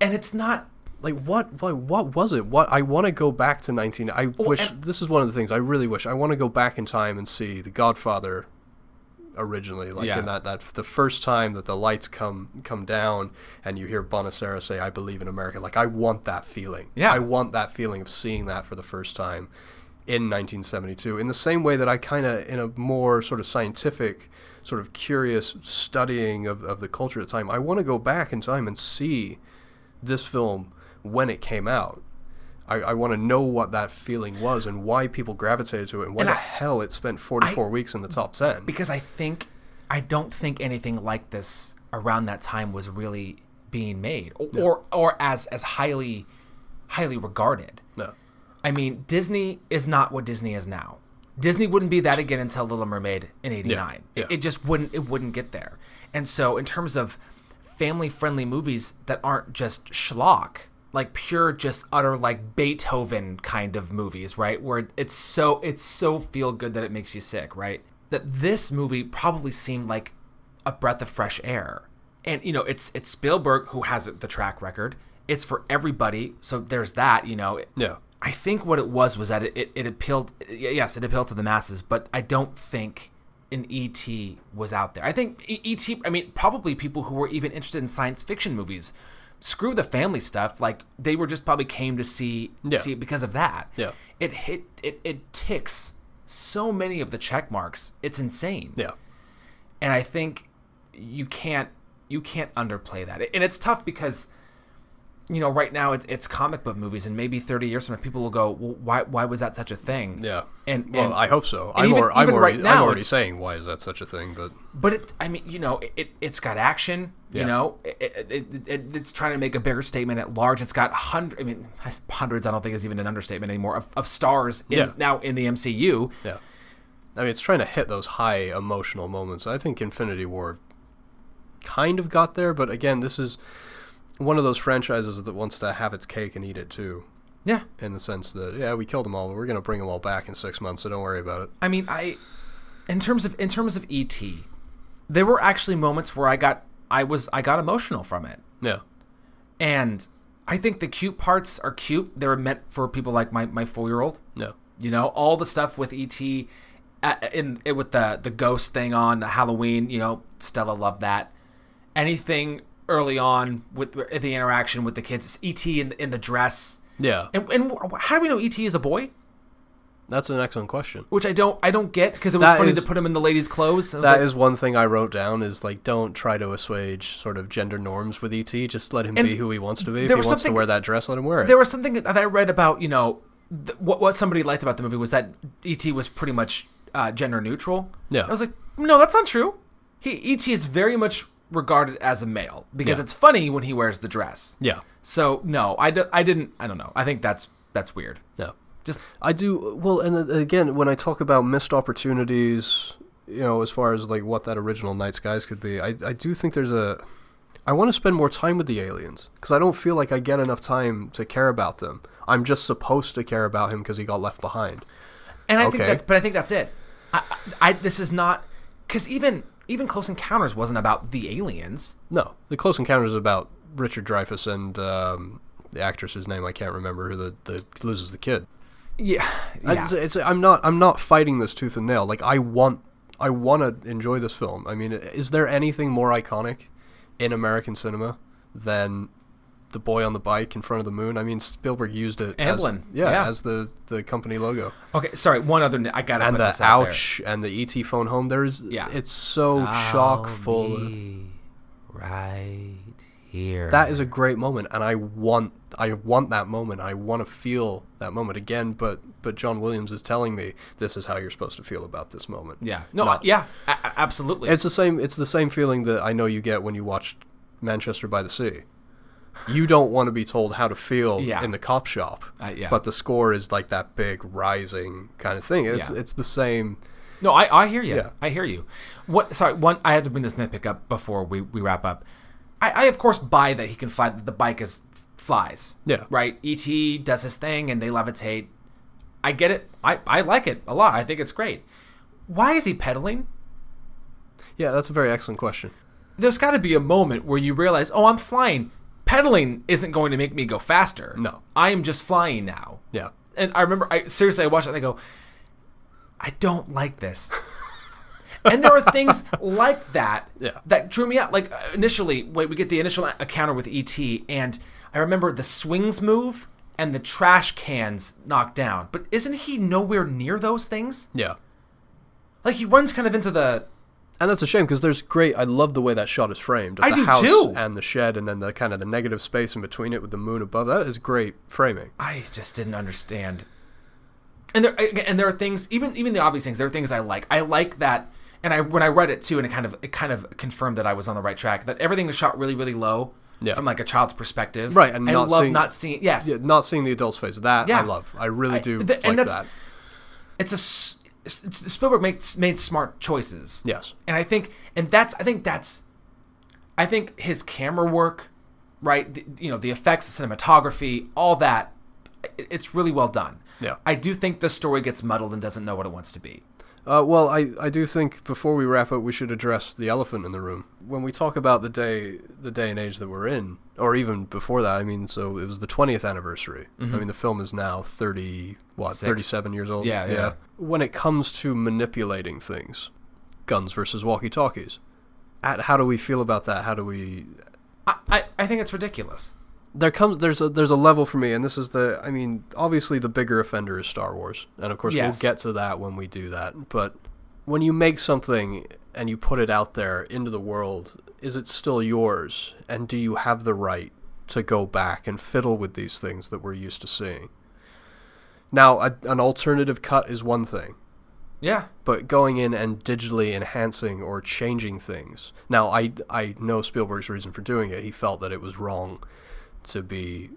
[SPEAKER 1] and it's not
[SPEAKER 2] Like what? What, what was it? What I want to go back to 19. I wish
[SPEAKER 1] and-
[SPEAKER 2] this is one of the things I really wish. I want to go back in time and see The Godfather originally, like
[SPEAKER 1] Yeah.
[SPEAKER 2] in that that the first time that the lights come come down and you hear Bonasera say, "I believe in America." Like I want that feeling.
[SPEAKER 1] Yeah.
[SPEAKER 2] I want that feeling of seeing that for the first time in 1972. In the same way that I kind of, in a more sort of scientific, sort of curious studying of, of the culture at the time, I want to go back in time and see this film when it came out. I, I want to know what that feeling was and why people gravitated to it and why
[SPEAKER 1] And
[SPEAKER 2] the
[SPEAKER 1] I-
[SPEAKER 2] hell it spent 44 weeks in the top 10.
[SPEAKER 1] because I think I don't think anything like this around that time was really being made or or, or as as highly highly regarded.
[SPEAKER 2] No.
[SPEAKER 1] I mean, Disney is not what Disney is now. Disney wouldn't be that again until Little Mermaid in '89.
[SPEAKER 2] Yeah, yeah.
[SPEAKER 1] It, it just wouldn't. It wouldn't get there. And so, in terms of family-friendly movies that aren't just schlock, like pure, just utter like Beethoven kind of movies, right? Where it's so it's so feel good that it makes you sick, right? That this movie probably seemed like a breath of fresh air. And you know, it's it's Spielberg who has the track record. It's for everybody, so there's that. You know,
[SPEAKER 2] Yeah.
[SPEAKER 1] I think what it was was that it, it, it appealed. Yes, it appealed to the masses, but I don't think an ET was out there. I think ET. I mean, probably people who were even interested in science fiction movies. Screw the family stuff. Like they were just probably came to see
[SPEAKER 2] Yeah.
[SPEAKER 1] see it because of that.
[SPEAKER 2] Yeah.
[SPEAKER 1] It hit. It it ticks so many of the check marks. It's insane
[SPEAKER 2] Yeah.
[SPEAKER 1] and I think you can't you can't underplay that. And it's tough because you know right now it's, it's comic book movies, and maybe thirty years from now people will go, well, why why was that such a thing?
[SPEAKER 2] Yeah.
[SPEAKER 1] And,
[SPEAKER 2] Well,
[SPEAKER 1] and
[SPEAKER 2] I hope so. I'm,
[SPEAKER 1] even-
[SPEAKER 2] or, I'm already,
[SPEAKER 1] right now,
[SPEAKER 2] I'm already saying why is that such a thing, but
[SPEAKER 1] but it I mean you know it it's got action. You know it, it, it, it, it's trying to make a bigger statement at large. It's got hundred. I mean hundreds. I don't think is even an understatement anymore of, of stars in,
[SPEAKER 2] Yeah.
[SPEAKER 1] now in the MCU.
[SPEAKER 2] yeah. I mean, it's trying to hit those high emotional moments. I think Infinity War kind of got there, but again, this is one of those franchises that wants to have its cake and eat it too.
[SPEAKER 1] Yeah.
[SPEAKER 2] In the sense that, yeah, we killed them all, but we're going to bring them all back in six months, so don't worry about it.
[SPEAKER 1] I mean, I in terms of in terms of ET, there were actually moments where I got I was I got emotional from it.
[SPEAKER 2] Yeah.
[SPEAKER 1] And I think the cute parts are cute. They were meant for people like my, my four year old.
[SPEAKER 2] No.
[SPEAKER 1] You know, all the stuff with ET, uh, in, in with the the ghost thing on Halloween. You know, Stella loved that. Anything early on with the interaction with the kids, It's ET in in the dress.
[SPEAKER 2] Yeah.
[SPEAKER 1] And, and how do we know ET is a boy?
[SPEAKER 2] That's an excellent question.
[SPEAKER 1] Which I don't I don't get because it was
[SPEAKER 2] That
[SPEAKER 1] funny
[SPEAKER 2] is-
[SPEAKER 1] to put him in the ladies' clothes.
[SPEAKER 2] That
[SPEAKER 1] like,
[SPEAKER 2] is one thing I wrote down is like don't try to assuage sort of gender norms with ET. Just let him be who he wants to be. If he wants to wear that dress, let him wear it.
[SPEAKER 1] there was something that I read about, you know, th- what what somebody liked about the movie was that ET was pretty much uh, gender neutral.
[SPEAKER 2] Yeah.
[SPEAKER 1] I was like, no, that's not true. He ET is very much regarded as a male because
[SPEAKER 2] Yeah.
[SPEAKER 1] it's funny when he wears the dress.
[SPEAKER 2] Yeah.
[SPEAKER 1] So no, I, do, I didn't. I don't know. I think that's that's weird.
[SPEAKER 2] Yeah.
[SPEAKER 1] Just
[SPEAKER 2] I do well, and uh, again, when I talk about missed opportunities, you know, as far as like what that original Night Skies could be, I I do think there's a. I want to spend more time with the aliens because I don't feel like I get enough time to care about them. I'm just supposed to care about him because he got left behind.
[SPEAKER 1] And I think that's, but I think that's it. I, I, I this is not because even even Close Encounters wasn't about the aliens.
[SPEAKER 2] No, the Close Encounters is about Richard Dreyfuss and um, the actress whose name I can't remember, who the, the loses the kid.
[SPEAKER 1] Yeah, yeah.
[SPEAKER 2] It's, it's, I'm not I'm not fighting this tooth and nail. Like I want I want to enjoy this film. I mean, is there anything more iconic in American cinema than the boy on the bike in front of the moon? I mean, Spielberg used it
[SPEAKER 1] Amblin,
[SPEAKER 2] as, yeah,
[SPEAKER 1] yeah.
[SPEAKER 2] as the the company logo.
[SPEAKER 1] okay, sorry. One other. I gotta
[SPEAKER 2] And the
[SPEAKER 1] this out there.
[SPEAKER 2] ouch and the ET phone home. There's
[SPEAKER 1] Yeah.
[SPEAKER 2] it's so chock full.
[SPEAKER 1] right here.
[SPEAKER 2] That is a great moment, and I want I want that moment. I want to feel that moment again. But but John Williams is telling me this is how you're supposed to feel about this moment.
[SPEAKER 1] yeah. No.
[SPEAKER 2] Not-
[SPEAKER 1] yeah. A- absolutely.
[SPEAKER 2] It's the same. It's the same feeling that I know you get when you watch Manchester by the Sea. You don't want to be told how to feel
[SPEAKER 1] Yeah.
[SPEAKER 2] in the cop shop,
[SPEAKER 1] Uh, yeah.
[SPEAKER 2] but the score is like that big rising kind of thing. It's
[SPEAKER 1] Yeah.
[SPEAKER 2] it's the same.
[SPEAKER 1] No, I, I hear you.
[SPEAKER 2] Yeah.
[SPEAKER 1] I hear you. What? Sorry, one. I had to bring this nitpick up before we, we wrap up. I, I of course buy that he can fly. That the bike is flies.
[SPEAKER 2] Yeah.
[SPEAKER 1] Right. Et does his thing and they levitate. I get it. I I like it a lot. I think it's great. Why is he pedaling?
[SPEAKER 2] Yeah, that's a very excellent question.
[SPEAKER 1] There's got to be a moment where you realize, oh, I'm flying. Pedaling isn't going to make me go faster.
[SPEAKER 2] No.
[SPEAKER 1] I am just flying now.
[SPEAKER 2] Yeah,
[SPEAKER 1] and I remember I seriously I watched it and I go, I don't like this. and there are things like that
[SPEAKER 2] Yeah.
[SPEAKER 1] that drew me out. Like uh, initially, when we get the initial encounter with ET, and I remember the swings move and the trash cans knocked down. But isn't he nowhere near those things?
[SPEAKER 2] yeah.
[SPEAKER 1] Like he runs kind of into the.
[SPEAKER 2] And that's a shame because there's great. I love the way that shot is framed.
[SPEAKER 1] I
[SPEAKER 2] the
[SPEAKER 1] do
[SPEAKER 2] house
[SPEAKER 1] too.
[SPEAKER 2] And the shed, and then the kind of the negative space in between it with the moon above. That is great framing.
[SPEAKER 1] I just didn't understand. And there and there are things, even even the obvious things. There are things I like. I like that, and I when I read it too, and it kind of it kind of confirmed that I was on the right track. That everything was shot really really low,
[SPEAKER 2] Yeah.
[SPEAKER 1] from like a child's perspective,
[SPEAKER 2] Right, and
[SPEAKER 1] I
[SPEAKER 2] not
[SPEAKER 1] love
[SPEAKER 2] seeing-
[SPEAKER 1] not seeing. Yes,
[SPEAKER 2] Yeah, not seeing the adult's face. That I love. I really
[SPEAKER 1] I-
[SPEAKER 2] do
[SPEAKER 1] the-
[SPEAKER 2] like
[SPEAKER 1] and
[SPEAKER 2] that.
[SPEAKER 1] it's a Spielberg makes made smart choices.
[SPEAKER 2] Yes.
[SPEAKER 1] and I think and that's I think that's I think his camera work, right? The, you know, the effects, the cinematography, all that, it's really well done.
[SPEAKER 2] Yeah.
[SPEAKER 1] I do think the story gets muddled and doesn't know what it wants to be.
[SPEAKER 2] Uh, well, I, I do think before we wrap up, we should address the elephant in the room. When we talk about the day the day and age that we're in, or even before that, I mean, so it was the 20th anniversary. I mean, the film is now 30, what,
[SPEAKER 1] Six.
[SPEAKER 2] 37 years old?
[SPEAKER 1] Yeah, yeah.
[SPEAKER 2] When it comes to manipulating things, guns versus walkie-talkies, at, how do we feel about that? How do we
[SPEAKER 1] I, I, I think it's ridiculous.
[SPEAKER 2] There comes there's a there's a level for me and this is the i mean obviously the bigger offender is star wars and of course
[SPEAKER 1] Yes.
[SPEAKER 2] we'll get to that when we do that but when you make something and you put it out there into the world is it still yours and do you have the right to go back and fiddle with these things that we're used to seeing now a, an alternative cut is one thing
[SPEAKER 1] Yeah.
[SPEAKER 2] but going in and digitally enhancing or changing things. Now, I I know Spielberg's reason for doing it. He felt that it was wrong to be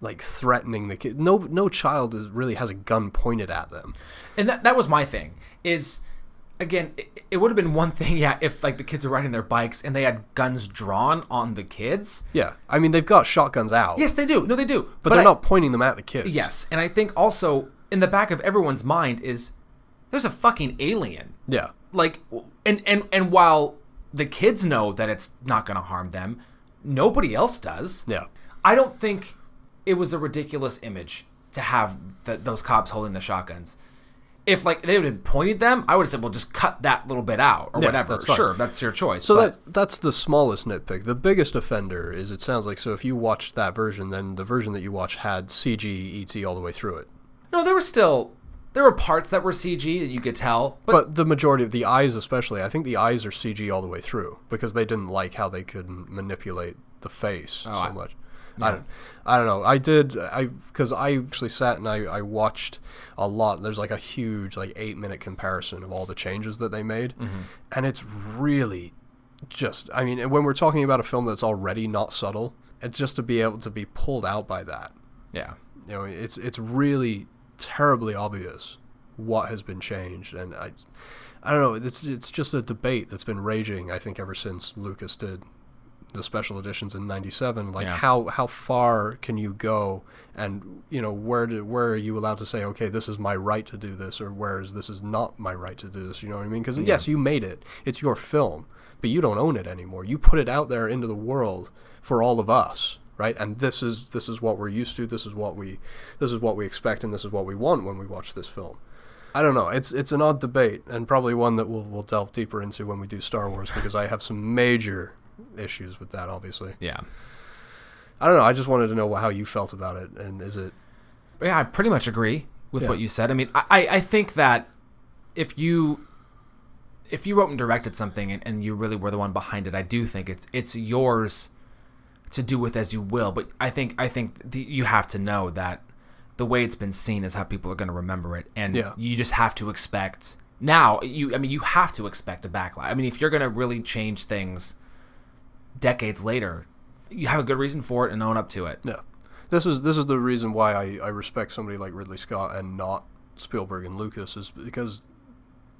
[SPEAKER 2] like threatening the kid. No no child is really has a gun pointed at them.
[SPEAKER 1] And that, that was my thing is, again, it, it would have been one thing, yeah, if like the kids are riding their bikes and they had guns drawn on the kids.
[SPEAKER 2] Yeah, I mean they've got shotguns out.
[SPEAKER 1] Yes, they do. No, they do.
[SPEAKER 2] but, they're
[SPEAKER 1] I-
[SPEAKER 2] not pointing them at the kids.
[SPEAKER 1] Yes, and I think also in the back of everyone's mind is there's a fucking alien.
[SPEAKER 2] Yeah.
[SPEAKER 1] Like, and and and while the kids know that it's not going to harm them, nobody else does.
[SPEAKER 2] Yeah.
[SPEAKER 1] I don't think it was a ridiculous image to have the, those cops holding the shotguns. If like they would have pointed them, I would have said, "Well, just cut that little bit out or
[SPEAKER 2] Yeah,
[SPEAKER 1] whatever."
[SPEAKER 2] that's.
[SPEAKER 1] Sure, that's your choice.
[SPEAKER 2] So
[SPEAKER 1] but
[SPEAKER 2] that that's the smallest nitpick. The biggest offender is it sounds like so if you watched that version, then the version that you watched had CG ET all the way through it.
[SPEAKER 1] no, there were still there were parts that were CG that you could tell, but,
[SPEAKER 2] But the majority of the eyes, especially, I think the eyes are CG all the way through because they didn't like how they couldn't manipulate the face oh, so
[SPEAKER 1] I-
[SPEAKER 2] much. I don't, I don't know. I did I because I actually sat and I, I watched a lot. There's like a huge like eight minute comparison of all the changes that they made,
[SPEAKER 1] Mm-hmm.
[SPEAKER 2] and it's really just. I mean, when we're talking about a film that's already not subtle, and just to be able to be pulled out by that,
[SPEAKER 1] Yeah.
[SPEAKER 2] you know, it's it's really terribly obvious what has been changed, and I, I don't know. It's it's just a debate that's been raging. I think ever since Lucas did the special editions in '97. Like
[SPEAKER 1] Yeah.
[SPEAKER 2] how how far can you go, and you know where do, where are you allowed to say, okay, this is my right to do this, or whereas this is not my right to do this. You know what I mean? Because yes, you made it. It's your film, but you don't own it anymore. You put it out there into the world for all of us. Right, and this is this is what we're used to. This is what we, this is what we expect, and this is what we want when we watch this film. I don't know. It's it's an odd debate, and probably one that we'll we'll delve deeper into when we do Star Wars, because I have some major issues with that. Obviously,
[SPEAKER 1] Yeah.
[SPEAKER 2] I don't know. I just wanted to know how you felt about it, and is it?
[SPEAKER 1] Yeah, I pretty much agree with
[SPEAKER 2] Yeah.
[SPEAKER 1] what you said. I mean, I, I think that if you if you wrote and directed something and, and you really were the one behind it, I do think it's it's yours to do with as you will. But I think I think the, you have to know that the way it's been seen is how people are going to remember it, and
[SPEAKER 2] Yeah.
[SPEAKER 1] you just have to expect now. You I mean, you have to expect a backlash. I mean, if you're going to really change things decades later, you have a good reason for it and own up to it.
[SPEAKER 2] No, this is this is the reason why I, I respect somebody like Ridley Scott and not Spielberg and Lucas is because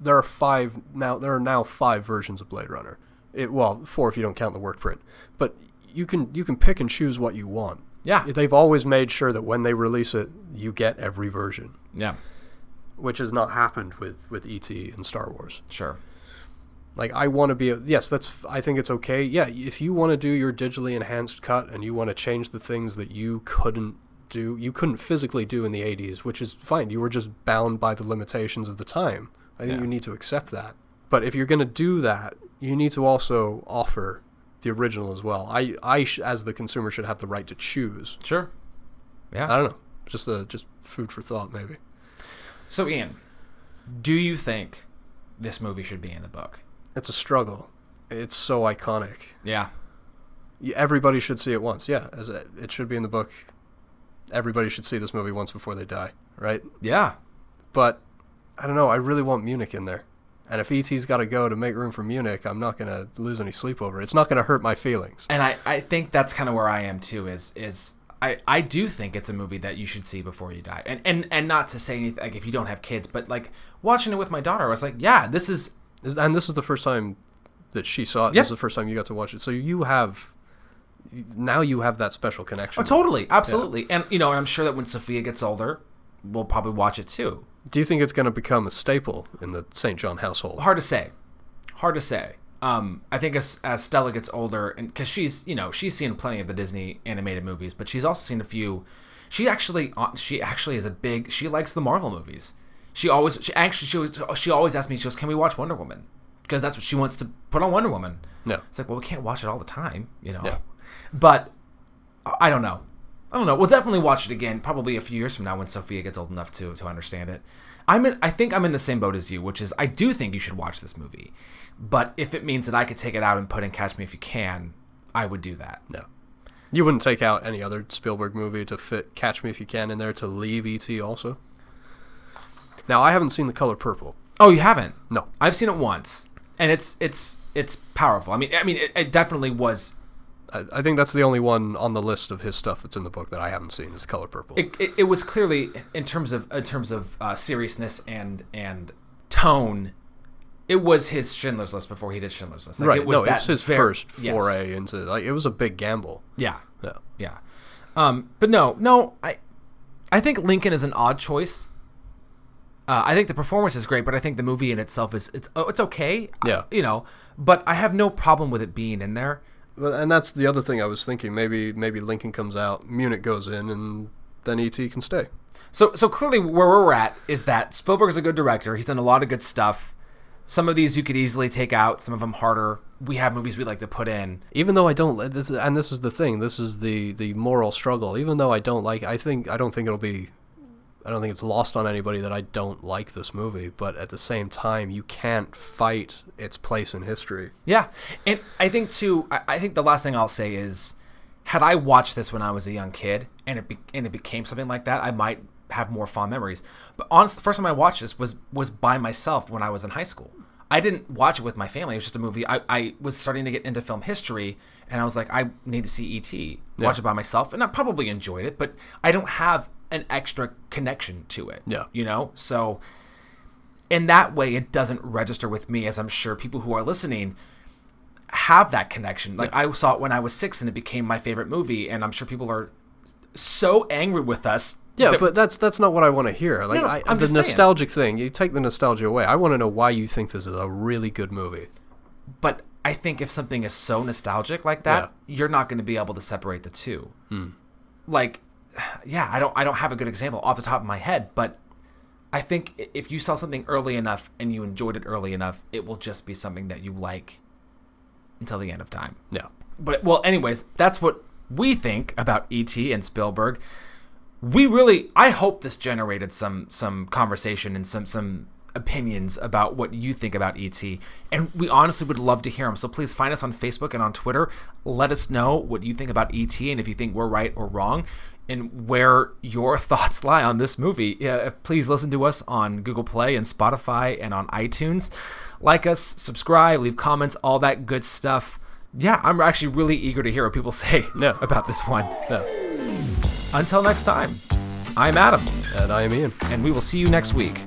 [SPEAKER 2] there are five now. There are now five versions of Blade Runner. It, well, four if you don't count the work print. But you can you can pick and choose what you want.
[SPEAKER 1] Yeah,
[SPEAKER 2] They've always made sure that when they release it, you get every version,
[SPEAKER 1] yeah,
[SPEAKER 2] which has not happened with with ET and Star Wars.
[SPEAKER 1] sure.
[SPEAKER 2] Like I want to be a, yes, that's I think it's okay. Yeah, if you want to do your digitally enhanced cut and you want to change the things that you couldn't do, you couldn't physically do in the 80s, which is fine. You were just bound by the limitations of the time. I think
[SPEAKER 1] Yeah.
[SPEAKER 2] you need to accept that. But if you're going to do that, you need to also offer the original as well. I I sh- as the consumer should have the right to choose.
[SPEAKER 1] Sure. Yeah.
[SPEAKER 2] I don't know. Just a just food for thought maybe.
[SPEAKER 1] So, Ian, do you think this movie should be in the book?
[SPEAKER 2] It's a struggle. It's so iconic.
[SPEAKER 1] Yeah.
[SPEAKER 2] Everybody should see it once. Yeah, as a, it should be in the book. Everybody should see this movie once before they die, right?
[SPEAKER 1] Yeah.
[SPEAKER 2] But I don't know. I really want Munich in there. And if ET's got to go to make room for Munich, I'm not going to lose any sleep over it. It's not going to hurt my feelings.
[SPEAKER 1] And I, I think that's kind of where I am too. Is is I, I do think it's a movie that you should see before you die. And and and not to say anything like if you don't have kids, but like watching it with my daughter, I was like, yeah, this is
[SPEAKER 2] And this is the first time that she saw it.
[SPEAKER 1] Yeah.
[SPEAKER 2] This is the first time you got to watch it. So you have now you have that special connection.
[SPEAKER 1] oh, totally, absolutely. And you know, and I'm sure that when Sophia gets older, we'll probably watch it too.
[SPEAKER 2] Do you think it's going to become a staple in the St. John household?
[SPEAKER 1] hard to say hard to say um, i think as, as stella gets older and because she's you know she's seen plenty of the disney animated movies but she's also seen a few she actually uh, she actually is a big she likes the marvel movies she always she actually she always, she always asks me she goes can we watch wonder woman because that's what she wants to put on wonder woman
[SPEAKER 2] No.
[SPEAKER 1] it's like well we can't watch it all the time you know
[SPEAKER 2] Yeah.
[SPEAKER 1] but I- i don't know I don't know. We'll definitely watch it again, probably a few years from now when Sophia gets old enough to to understand it. I'm in, I think I'm in the same boat as you, which is I do think you should watch this movie, but if it means that I could take it out and put in Catch Me If You Can, I would do that.
[SPEAKER 2] No. You wouldn't take out any other Spielberg movie to fit Catch Me If You Can in there to leave E.T. also? Now, I haven't seen The Color Purple.
[SPEAKER 1] Oh, you haven't?
[SPEAKER 2] No.
[SPEAKER 1] I've seen it once, and it's it's it's powerful. I mean, I mean, it, it definitely was.
[SPEAKER 2] I, I think that's the only one on the list of his stuff that's in the book that I haven't seen is Color Purple.
[SPEAKER 1] It, it, it was clearly in terms of in terms of uh, seriousness and and tone. It was his Schindler's List before he did Schindler's List. Like,
[SPEAKER 2] right.
[SPEAKER 1] It was
[SPEAKER 2] no,
[SPEAKER 1] that
[SPEAKER 2] it's his
[SPEAKER 1] ver-
[SPEAKER 2] first
[SPEAKER 1] yes.
[SPEAKER 2] foray into, like, it was a big gamble.
[SPEAKER 1] Yeah.
[SPEAKER 2] Yeah.
[SPEAKER 1] Yeah. Um, but no, no, I I think Lincoln is an odd choice. Uh, I think the performance is great, but I think the movie in itself is it's oh, it's okay.
[SPEAKER 2] Yeah.
[SPEAKER 1] you know, but I have no problem with it being in there.
[SPEAKER 2] Well, and that's the other thing I was thinking. Maybe maybe Lincoln comes out, Munich goes in, and then E.T. can stay.
[SPEAKER 1] So so clearly where we're at is that Spielberg's a good director. He's done a lot of good stuff. Some of these you could easily take out. Some of them harder. We have movies we like to put in.
[SPEAKER 2] Even though I don't, li- this is, and this is the thing. This is the the moral struggle. Even though I don't like, I think I don't think it'll be, I don't think it's lost on anybody that I don't like this movie. But at the same time, you can't fight its place in history.
[SPEAKER 1] Yeah, and I think too. I, think the last thing I'll say is, had I watched this when I was a young kid and it be- and it became something like that, I might have more fond memories. But honestly, the first time I watched this was was by myself when I was in high school. I didn't watch it with my family. It was just a movie. I, I was starting to get into film history, and I was like, I need to see E.T. Watch
[SPEAKER 2] Yeah.
[SPEAKER 1] it by myself, and I probably enjoyed it, but I don't have an extra connection to it.
[SPEAKER 2] Yeah.
[SPEAKER 1] you know, so in that way, it doesn't register with me, as I'm sure people who are listening have that connection. Like I saw it when I was six, and it became my favorite movie, and I'm sure people are so angry with us.
[SPEAKER 2] Yeah,
[SPEAKER 1] that-
[SPEAKER 2] but that's that's not what I want to hear. Like
[SPEAKER 1] No,
[SPEAKER 2] I,
[SPEAKER 1] I'm
[SPEAKER 2] the
[SPEAKER 1] just saying.
[SPEAKER 2] nostalgic thing, you take the nostalgia away. I want to know why you think this is a really good movie.
[SPEAKER 1] but I think if something is so nostalgic like that, you're not going to be able to separate the two. Hmm. Like, yeah, I don't I don't have a good example off the top of my head, but I think if you saw something early enough and you enjoyed it early enough, it will just be something that you like until the end of time.
[SPEAKER 2] Yeah.
[SPEAKER 1] But well, anyways, that's what we think about E.T. and Spielberg. We really, I hope this generated some some conversation and some some opinions about what you think about E.T. And we honestly would love to hear them. So please find us on Facebook and on Twitter. Let us know what you think about E.T. and if you think we're right or wrong. And where your thoughts lie on this movie, yeah, uh, please listen to us on Google Play and Spotify and on iTunes. Like us, subscribe, leave comments, all that good stuff yeah, I'm actually really eager to hear what people say
[SPEAKER 2] Yeah.
[SPEAKER 1] about this one.
[SPEAKER 2] Yeah.
[SPEAKER 1] Until next time, I'm Adam,
[SPEAKER 2] And I am Ian.
[SPEAKER 1] and we will see you next week.